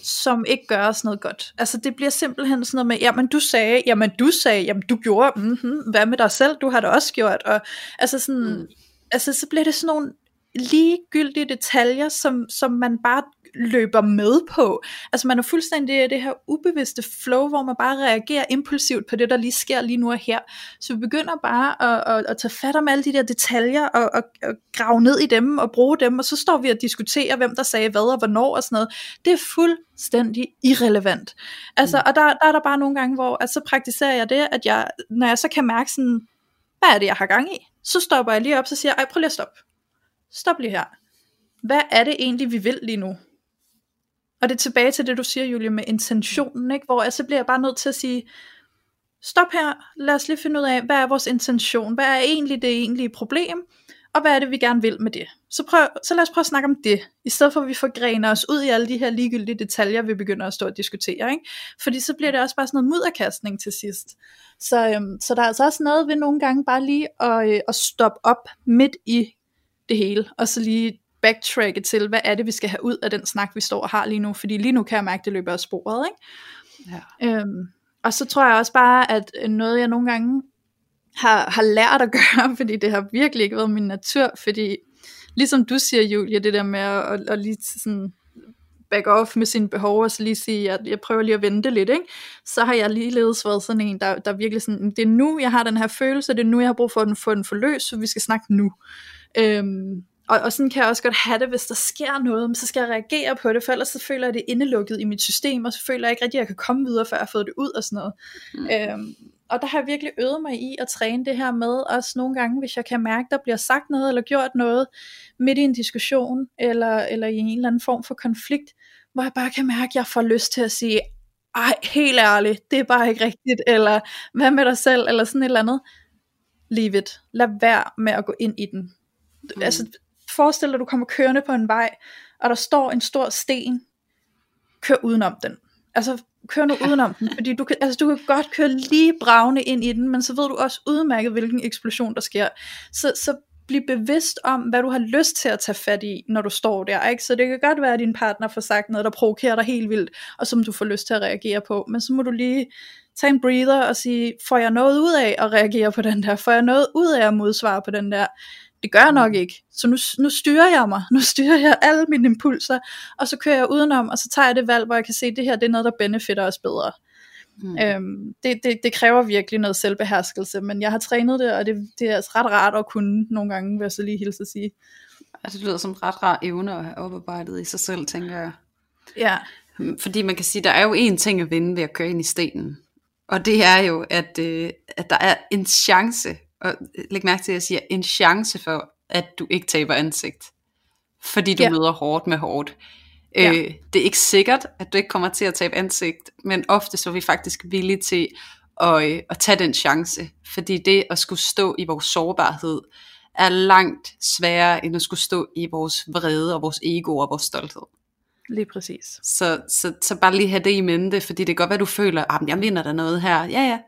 Speaker 1: som ikke gør os noget godt. Altså det bliver simpelthen sådan noget med, jamen du sagde, jamen du sagde, jamen du gjorde, mm-hmm, hvad med dig selv, du har det også gjort. Og, altså sådan, mm. altså så bliver det sådan nogle ligegyldige detaljer, som, som man bare løber med på. Altså man er fuldstændig i det her ubevidste flow, hvor man bare reagerer impulsivt på det, der lige sker lige nu og her. Så vi begynder bare at, at, at tage fat om alle de der detaljer, og, og, og grave ned i dem, og bruge dem, og så står vi og diskuterer, hvem der sagde hvad, og hvornår, og sådan noget. Det er fuldstændig irrelevant. Altså, mm. og der, der er der bare nogle gange, hvor at så praktiserer jeg det, at jeg, når jeg så kan mærke sådan, hvad er det, jeg har gang i? Så stopper jeg lige op, så siger jeg, ej, prøv lige at stoppe. Stop lige her. Hvad er det egentlig, vi vil lige nu? Og det er tilbage til det, du siger, Julie, med intentionen, ikke? hvor jeg så bliver jeg bare nødt til at sige, stop her, lad os lige finde ud af, hvad er vores intention, hvad er egentlig det egentlige problem, og hvad er det, vi gerne vil med det? Så, prøv, så lad os prøve at snakke om det, i stedet for at vi forgrener os ud i alle de her ligegyldige detaljer, vi begynder at stå og diskutere. Ikke? Fordi så bliver det også bare sådan noget mudderkastning til sidst. Så, øhm, så der er altså også noget ved nogle gange bare lige at, øh, at stoppe op midt i det hele, og så lige backtracke til, hvad er det, vi skal have ud af den snak, vi står og har lige nu, fordi lige nu kan jeg mærke, at det løber af sporet. Ikke? Ja. Øhm, og så tror jeg også bare, at noget jeg nogle gange har, har lært at gøre, fordi det har virkelig ikke været min natur, fordi ligesom du siger, Julia, det der med at, at, at lige sådan back off med sine behov, og så lige sige, at jeg prøver lige at vente lidt, ikke? så har jeg ligeledes været sådan en, der, der virkelig sådan, det er nu, jeg har den her følelse, det er nu, jeg har brug for at få den forløst, så vi skal snakke nu. Øhm, og, og sådan kan jeg også godt have det, hvis der sker noget, så skal jeg reagere på det, for ellers så føler jeg det indelukket i mit system, og så føler jeg ikke rigtig, at jeg kan komme videre, før jeg har fået det ud og sådan noget. Mm. Øhm, og der har jeg virkelig øvet mig i at træne det her med, også nogle gange, hvis jeg kan mærke, der bliver sagt noget, eller gjort noget, midt i en diskussion, eller, eller i en eller anden form for konflikt, hvor jeg bare kan mærke, at jeg får lyst til at sige, ej, helt ærligt, det er bare ikke rigtigt, eller hvad med dig selv, eller sådan et eller andet. Leave it. Lad være med at gå ind i den. Mm. Altså, forestil dig, at du kommer kørende på en vej, og der står en stor sten, kør udenom den. Altså, kør nu udenom den, fordi du kan, altså, du kan godt køre lige bravende ind i den, men så ved du også udmærket, hvilken eksplosion der sker. Så, så bliv bevidst om, hvad du har lyst til at tage fat i, når du står der. Ikke? Så det kan godt være, at din partner får sagt noget, der provokerer dig helt vildt, og som du får lyst til at reagere på. Men så må du lige tage en breather og sige, får jeg noget ud af at reagere på den der? Får jeg noget ud af at modsvare på den der? Det gør jeg nok ikke. Så nu, nu styrer jeg mig. Nu styrer jeg alle mine impulser, og så kører jeg udenom, og så tager jeg det valg, hvor jeg kan se, at det her det er noget, der benefitter os bedre. Mm. Øhm, det, det, det kræver virkelig noget selvbeherskelse, men jeg har trænet det, og det, det er altså ret rart at kunne nogle gange, vil jeg så lige hilse at sige.
Speaker 2: Altså, det lyder som ret rar evne at have oparbejdet i sig selv, tænker jeg.
Speaker 1: Ja.
Speaker 2: Fordi man kan sige, der er jo en ting at vinde ved at køre ind i stenen. Og det er jo, at, øh, at der er en chance og læg mærke til, at jeg siger, en chance for, at du ikke taber ansigt. Fordi du ja. møder hårdt med hårdt. Ja. Øh, det er ikke sikkert, at du ikke kommer til at tabe ansigt, men ofte så er vi faktisk villige til at, øh, at tage den chance. Fordi det at skulle stå i vores sårbarhed, er langt sværere, end at skulle stå i vores vrede og vores ego og vores stolthed.
Speaker 1: Lige præcis.
Speaker 2: Så, så, så bare lige have det i mente, fordi det kan godt være, du føler, at ah, jeg vinder der noget her. Ja, ja,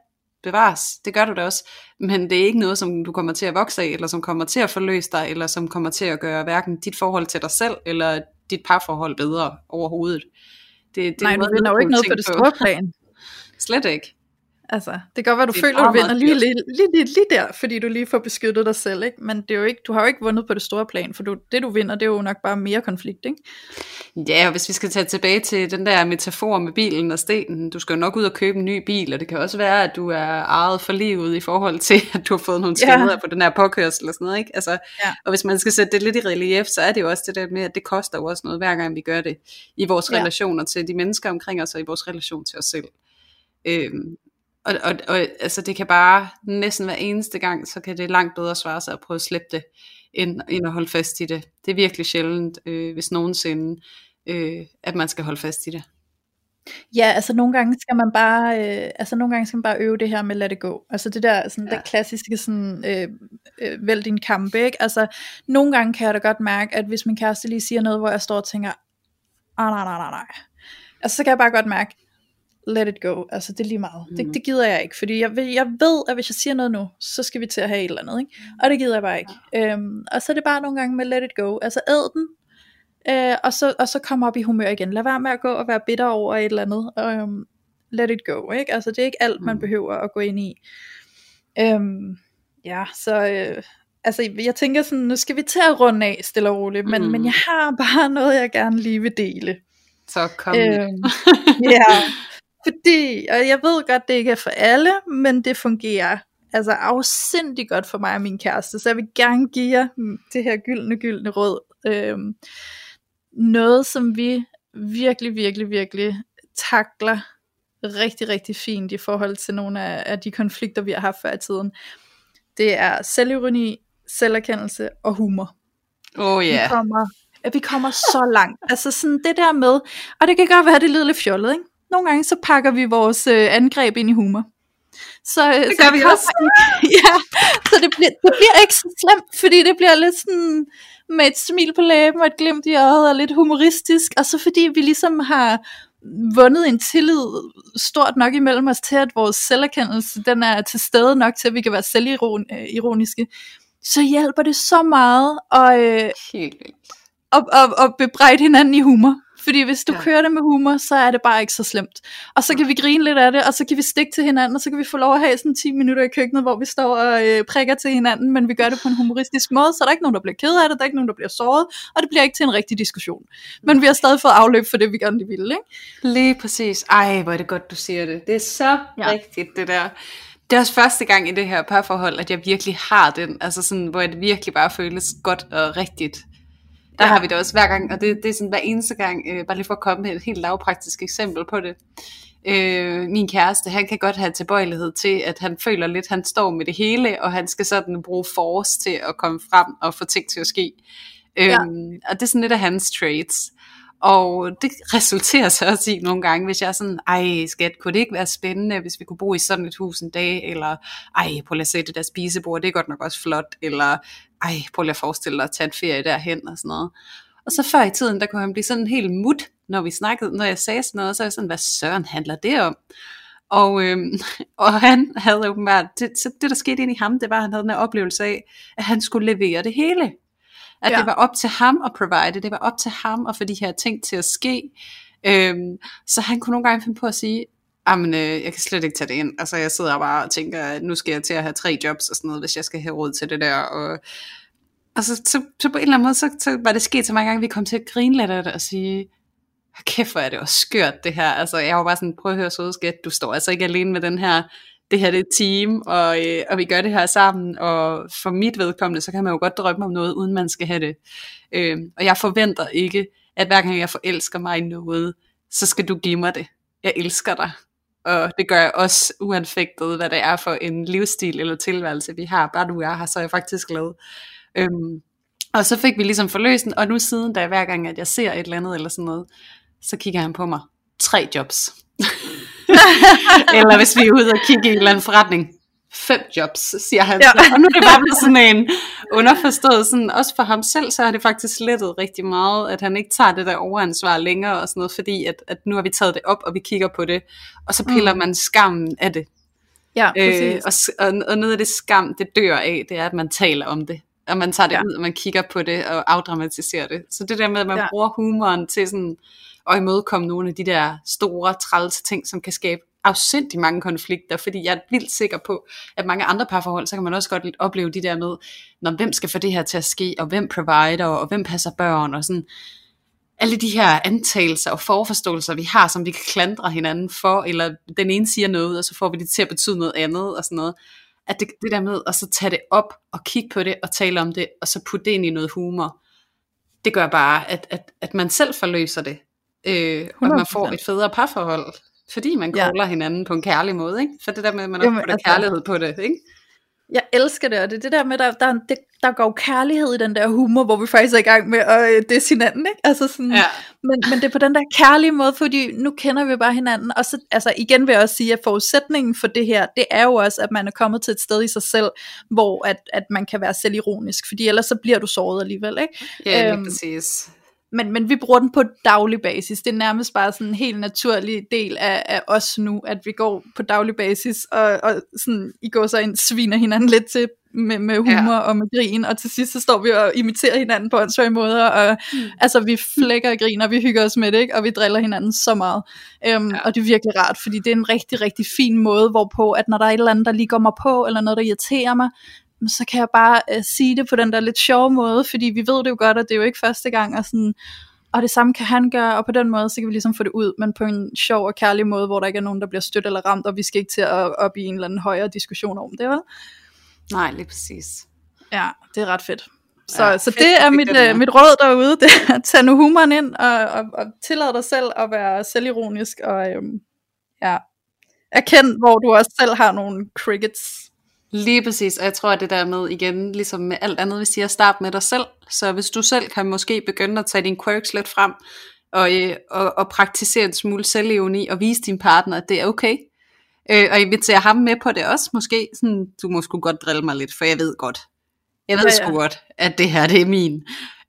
Speaker 2: bevares, det gør du da også, men det er ikke noget, som du kommer til at vokse af, eller som kommer til at forløse dig, eller som kommer til at gøre hverken dit forhold til dig selv, eller dit parforhold bedre overhovedet.
Speaker 1: Det, det Nej, du vinder jo ikke noget på det store plan.
Speaker 2: Slet ikke.
Speaker 1: Altså, det kan godt være, du føler, du vinder lige, lige, lige, lige, lige der, fordi du lige får beskyttet dig selv, ikke? men det er jo ikke, du har jo ikke vundet på det store plan, for du, det du vinder, det er jo nok bare mere konflikt. Ikke?
Speaker 2: Ja, og hvis vi skal tage tilbage til den der metafor med bilen og stenen, du skal jo nok ud og købe en ny bil, og det kan også være, at du er ejet for livet i forhold til, at du har fået nogle skader ja. på den her påkørsel og sådan noget. Ikke? Altså, ja. Og hvis man skal sætte det lidt i relief, så er det jo også det der med, at det koster jo også noget, hver gang vi gør det, i vores ja. relationer til de mennesker omkring os, og i vores relation til os selv. Øhm, og, og, og altså det kan bare næsten hver eneste gang, så kan det langt bedre svare sig at prøve at slippe det, end, end at holde fast i det. Det er virkelig sjældent, øh, hvis nogensinde, øh, at man skal holde fast i det.
Speaker 1: Ja, altså nogle gange skal man bare, øh, altså nogle gange skal man bare øve det her med let it go. Altså det der, sådan ja. det klassiske sådan, øh, øh, vælg din kamp, ikke? Altså nogle gange kan jeg da godt mærke, at hvis min kæreste lige siger noget, hvor jeg står og tænker, ah nej, nej, nej, nej. Altså så kan jeg bare godt mærke, let it go, altså det er lige meget, mm. det, det gider jeg ikke, fordi jeg, jeg ved, at hvis jeg siger noget nu, så skal vi til at have et eller andet, ikke? og det gider jeg bare ikke, ja. øhm, og så er det bare nogle gange med let it go, altså æd den, øh, og, så, og så komme op i humør igen, lad være med at gå og være bitter over et eller andet, øhm, let it go, ikke? altså det er ikke alt, man mm. behøver at gå ind i, øhm, ja, så... Øh, altså jeg tænker sådan, nu skal vi til at runde af stille og roligt, men, mm. men jeg har bare noget, jeg gerne lige vil dele.
Speaker 2: Så kom øhm,
Speaker 1: Ja, fordi, og jeg ved godt, det ikke er for alle, men det fungerer altså afsindig godt for mig og min kæreste, så jeg vil gerne give jer det her gyldne, gyldne råd. Øhm, noget, som vi virkelig, virkelig, virkelig takler rigtig, rigtig fint i forhold til nogle af, af de konflikter, vi har haft før i tiden. Det er selvironi, selverkendelse og humor.
Speaker 2: Oh ja. Yeah.
Speaker 1: Vi kommer, vi kommer så langt. Altså sådan det der med, og det kan godt være, det lyder lidt fjollet, ikke? Nogle gange så pakker vi vores øh, angreb ind i humor. Så,
Speaker 2: det
Speaker 1: så
Speaker 2: gør vi også.
Speaker 1: ja, så det bliver, det bliver ikke så slemt, fordi det bliver lidt sådan med et smil på læben og et glimt i øjet og lidt humoristisk, og så fordi vi ligesom har vundet en tillid stort nok imellem os til, at vores selverkendelse den er til stede nok til, at vi kan være selvironiske, så hjælper det så meget at, øh,
Speaker 2: Helt
Speaker 1: at, at, at bebrejde hinanden i humor. Fordi hvis du
Speaker 2: Ja.
Speaker 1: kører det med humor, så er det bare ikke så slemt. Og så kan vi grine lidt af det, og så kan vi stikke til hinanden, og så kan vi få lov at have sådan 10 minutter i køkkenet, hvor vi står og øh, prikker til hinanden, men vi gør det på en humoristisk måde, så der er ikke nogen, der bliver ked af det, der er ikke nogen, der bliver såret, og det bliver ikke til en rigtig diskussion. Men vi har stadig fået afløb for det, vi gerne ville, ikke?
Speaker 2: Lige præcis. Ej, hvor er det godt, du siger det. Det er så. Ja. rigtigt, det der. Det er også første gang i det her parforhold, at jeg virkelig har den, altså sådan, hvor det virkelig bare føles godt og rigtigt. Der ja.
Speaker 1: Ja.
Speaker 2: har vi det også hver gang, og det, det er sådan hver eneste gang, øh, bare lige for at komme med et helt lavpraktisk eksempel på det. Øh, min kæreste, han kan godt have tilbøjelighed til, at han føler lidt, han står med det hele, og han skal sådan bruge force til at komme frem og få ting til at ske.
Speaker 1: Ja.
Speaker 2: Øhm, og det er sådan lidt af hans traits. Og det resulterer så også i nogle gange, hvis jeg er sådan, ej skat, kunne det ikke være spændende, hvis vi kunne bo i sådan et hus en dag, eller ej, prøv lige at se det der spisebord, det er godt nok også flot, eller ej, prøv lige at forestille dig at tage en ferie derhen, og sådan noget. Og så før i tiden, der kunne han blive sådan helt mut, når vi snakkede, når jeg sagde sådan noget, så er jeg sådan, hvad søren handler det om? Og, øhm, og han havde åbenbart, det, så det der skete ind i ham, det var, at han havde den her oplevelse af, at han skulle levere det hele. At ja. Det var op til ham at provide, det var op til ham at få de her ting til at ske. Øhm, så han kunne nogle gange finde på at sige, jamen øh, jeg kan slet ikke tage det ind. Altså jeg sidder bare og tænker, at nu skal jeg til at have tre jobs og sådan noget, hvis jeg skal have råd til det der. Og, og så, så, så på en eller anden måde, så, så var det sket så mange gange, vi kom til at grine lidt af det og sige, "Hold kæft hvor er det også skørt det her. Altså jeg var bare sådan, prøv at høre søde skat, du står altså ikke alene med den her, det her det er et team, og, øh, og vi gør det her sammen, og for mit vedkommende, så kan man jo godt drømme om noget, uden man skal have det. Øh, og jeg forventer ikke, at hver gang jeg forelsker mig i noget, så skal du give mig det. Jeg elsker dig. Og det gør jeg også uanfægtet, hvad det er for en livsstil eller tilværelse, vi har. Bare du er her, så er jeg faktisk glad. Øhm, og så fik vi ligesom forløsen, og nu siden, da hver gang, at jeg ser et eller andet eller sådan noget, så kigger han på mig. Tre jobs. eller hvis vi er ude og kigge i en eller anden forretning. Fem jobs, siger han. Ja.
Speaker 1: Ja.
Speaker 2: Og nu er det bare blevet sådan en underforstået, sådan, også for ham selv, så har det faktisk lettet rigtig meget, at han ikke tager det der overansvar længere og sådan noget, fordi at, at nu har vi taget det op, og vi kigger på det, og så piller mm. man skammen af det.
Speaker 1: Ja,
Speaker 2: Øh,
Speaker 1: præcis.
Speaker 2: og, s- og, og noget af det skam, det dør af, det er, at man taler om det. Og man tager det ja. Ud, og man kigger på det, og afdramatiserer det. Så det der med, at man. Ja. bruger humoren til sådan, at imødekomme nogle af de der store, trælse ting, som kan skabe afsindig mange konflikter, fordi jeg er vildt sikker på, at mange andre parforhold, så kan man også godt lidt opleve de der med, når, hvem skal få det her til at ske, og hvem provider, og hvem passer børn, og sådan, alle de her antagelser og forforståelser, vi har, som vi kan klandre hinanden for, eller den ene siger noget, og så får vi det til at betyde noget andet, og sådan noget. At det, det der med at så tage det op, og kigge på det, og tale om det, og så putte det ind i noget humor, det gør bare, at, at, at man selv forløser det, øh, og man får
Speaker 1: 100%.
Speaker 2: et federe parforhold, fordi man
Speaker 1: Ja.
Speaker 2: caller hinanden på en kærlig måde, ikke? For det der med, at man også
Speaker 1: Jamen,
Speaker 2: putter
Speaker 1: altså-
Speaker 2: kærlighed på det, ikke?
Speaker 1: Jeg elsker det, og det er det der med, der, der, det, der går kærlighed i den der humor, hvor vi faktisk er i gang med at øh, disse hinanden, ikke? Altså sådan,
Speaker 2: Ja.
Speaker 1: men, men det er på den der kærlige måde, fordi nu kender vi bare hinanden, og så, altså igen vil jeg også sige, at forudsætningen for det her, det er jo også, at man er kommet til et sted i sig selv, hvor at, at man kan være selvironisk, fordi ellers så bliver du såret alligevel, ikke?
Speaker 2: Ja,
Speaker 1: Øhm,
Speaker 2: præcis.
Speaker 1: Men, men vi bruger den på daglig basis. Det er nærmest bare sådan en helt naturlig del af, af os nu, at vi går på daglig basis, og, og sådan, I går så ind sviner hinanden lidt til med, med humor ja. og med grin, og til sidst så står vi og imiterer hinanden på åndssvage måder, og mm. altså vi flækker og griner, og vi hygger os med det, ikke? og vi driller hinanden så meget. Um, ja. Og det er virkelig rart, fordi det er en rigtig, rigtig fin måde, hvorpå, at når der er et eller andet, der lige går mig på, eller noget, der irriterer mig, men så kan jeg bare øh, sige det på den der lidt sjove måde, fordi vi ved det jo godt, at det er jo ikke første gang, og, sådan, og det samme kan han gøre, og på den måde, så kan vi ligesom få det ud, men på en sjov og kærlig måde, hvor der ikke er nogen, der bliver stødt eller ramt, og vi skal ikke til at op i en eller anden højere diskussion om det, vel?
Speaker 2: Nej, lige præcis.
Speaker 1: Ja, det er ret fedt. Så,
Speaker 2: Ja,
Speaker 1: så
Speaker 2: fedt,
Speaker 1: det er mit, øh, mit råd derude, det er at tage nu humoren ind, og, og, og tillade dig selv at være selvironisk, og øhm, ja, erkend, hvor du også selv har nogle crickets.
Speaker 2: Lige præcis, og jeg tror, at det der med igen, ligesom med alt andet, vi siger, start med dig selv. Så hvis du selv kan måske begynde at tage dine quirks lidt frem, og, øh, og, og praktisere en smule selvevne og vise din partner, at det er okay, Øh, og inviterer ham med på det også, måske. Sådan, du må sgu godt drille mig lidt, for jeg ved godt. Jeg ved ja, ja. sgu godt, at det her, det er min.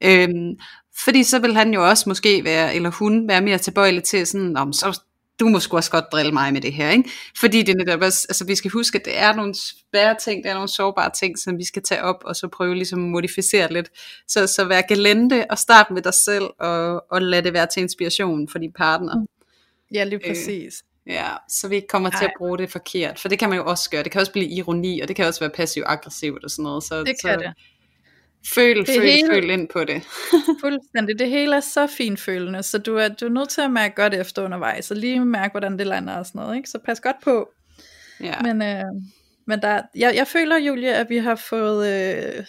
Speaker 2: Øhm, fordi så vil han jo også måske være, eller hun, være mere tilbøjelig til sådan, om så du må sgu også godt drille mig med det her, ikke? Fordi det er netop også, altså vi skal huske, at det er nogle svære ting, det er nogle sårbare ting, som vi skal tage op, og så prøve ligesom at modificere lidt. Så, så vær gelente, og start med dig selv, og, og lad det være til inspiration for din partner. Mm.
Speaker 1: Ja, lige øh, præcis.
Speaker 2: Øh, ja, så vi ikke kommer Ej. til at bruge det forkert, for det kan man jo også gøre. Det kan også blive ironi, og det kan også være passiv-aggressivt og sådan noget. Så,
Speaker 1: det kan
Speaker 2: så,
Speaker 1: det.
Speaker 2: Føl, det føl, hele, føl ind på det.
Speaker 1: fuldstændig. Det hele er så fint følende, så du er, du er nødt til at mærke godt efter undervejs, og lige mærke, hvordan det lander og sådan noget. Ikke? Så pas godt på. Ja. Men, øh, men der, jeg, jeg føler, Julie, at vi har fået, øh,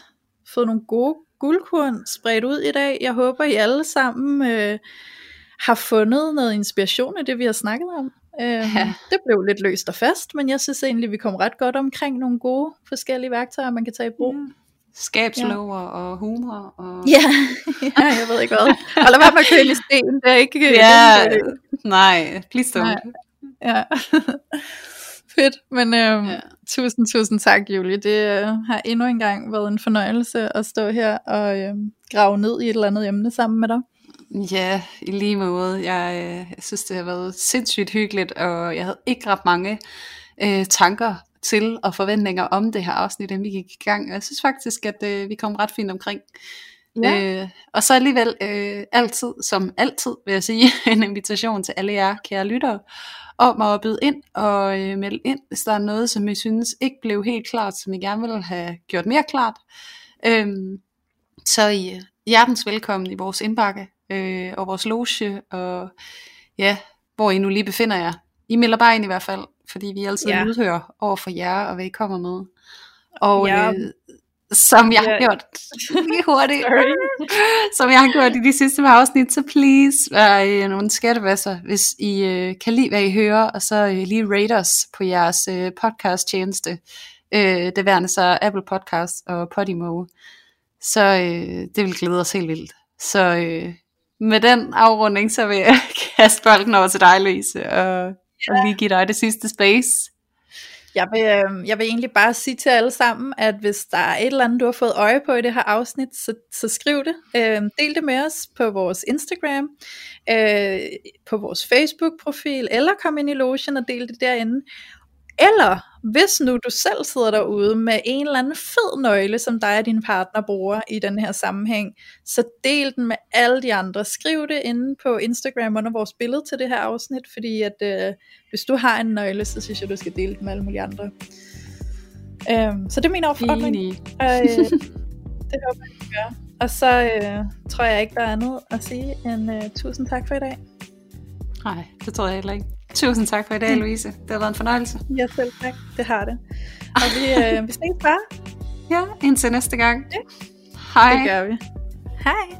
Speaker 1: fået nogle gode guldkorn spredt ud i dag. Jeg håber, I alle sammen øh, har fundet noget inspiration i det, vi har snakket om. Øh, ja. Det blev lidt løst og fast, men jeg synes egentlig, vi kom ret godt omkring nogle gode forskellige værktøjer, man kan tage i brug. Mm.
Speaker 2: Skabslover ja. og humor. Og...
Speaker 1: Ja. ja, jeg ved ikke hvad. Og lad være med at køle i sten, det er ikke...
Speaker 2: Ja, det, nej, please don't. Nej.
Speaker 1: Ja. Fedt, men øhm, ja. tusind, tusind tak, Julie. Det øh, har endnu en gang været en fornøjelse at stå her og øh, grave ned i et eller andet emne sammen med dig.
Speaker 2: Ja, i lige måde. Jeg, øh, jeg synes, det har været sindssygt hyggeligt, og jeg havde ikke ret mange øh, tanker til og forventninger om det her afsnit, inden vi gik i gang. Og jeg synes faktisk, at øh, vi kom ret fint omkring. Ja. Øh, og så alligevel øh, altid, som altid vil jeg sige, en invitation til alle jer kære lyttere, om at byde ind og øh, melde ind, hvis der er noget, som I synes ikke blev helt klart, som I gerne ville have gjort mere klart. Øh, så I er hjertens velkommen i vores indbakke øh, og vores loge, og ja, hvor I nu lige befinder jer. I melder bare ind i hvert fald, fordi vi altid ja. lydhører over for jer, og hvad I kommer med. Og ja. øh, som jeg ja. har gjort lige hurtigt, som jeg har gjort i de sidste par afsnit, så please vær øh, nogle skattevasser, hvis I øh, kan lide, hvad I hører, og så øh, lige rate os på jeres øh, podcast tjeneste. Øh, det værende så Apple Podcast og Podimo. Så øh, det vil glæde os helt vildt. Så øh, med den afrunding, så vil jeg kaste bolden over til dig, Louise, og ja. og lige give dig det sidste space.
Speaker 1: Jeg vil, øh, jeg vil egentlig bare sige til alle sammen, at hvis der er et eller andet, du har fået øje på i det her afsnit, så, så skriv det. Øh, del det med os på vores Instagram, øh, på vores Facebook-profil, eller kom ind i logen og del det derinde. Eller hvis nu du selv sidder derude med en eller anden fed nøgle, som dig og din partner bruger i den her sammenhæng, så del den med alle de andre. Skriv det inde på Instagram under vores billede til det her afsnit, fordi at øh, hvis du har en nøgle, så synes jeg, du skal dele den med alle mulige andre. Øhm, så det er min opfordring. Øh, det håber jeg, gør. Og så øh, tror jeg ikke, der er andet at sige end øh, tusind tak for i dag.
Speaker 2: Nej, det tror jeg heller ikke. Tusind tak for i dag, Louise. Det har været en fornøjelse.
Speaker 1: Ja, selv tak. Det har det. Og vi, øh, vi ses bare.
Speaker 2: Ja, indtil næste gang.
Speaker 1: Ja. Hej. Det gør vi. Hej.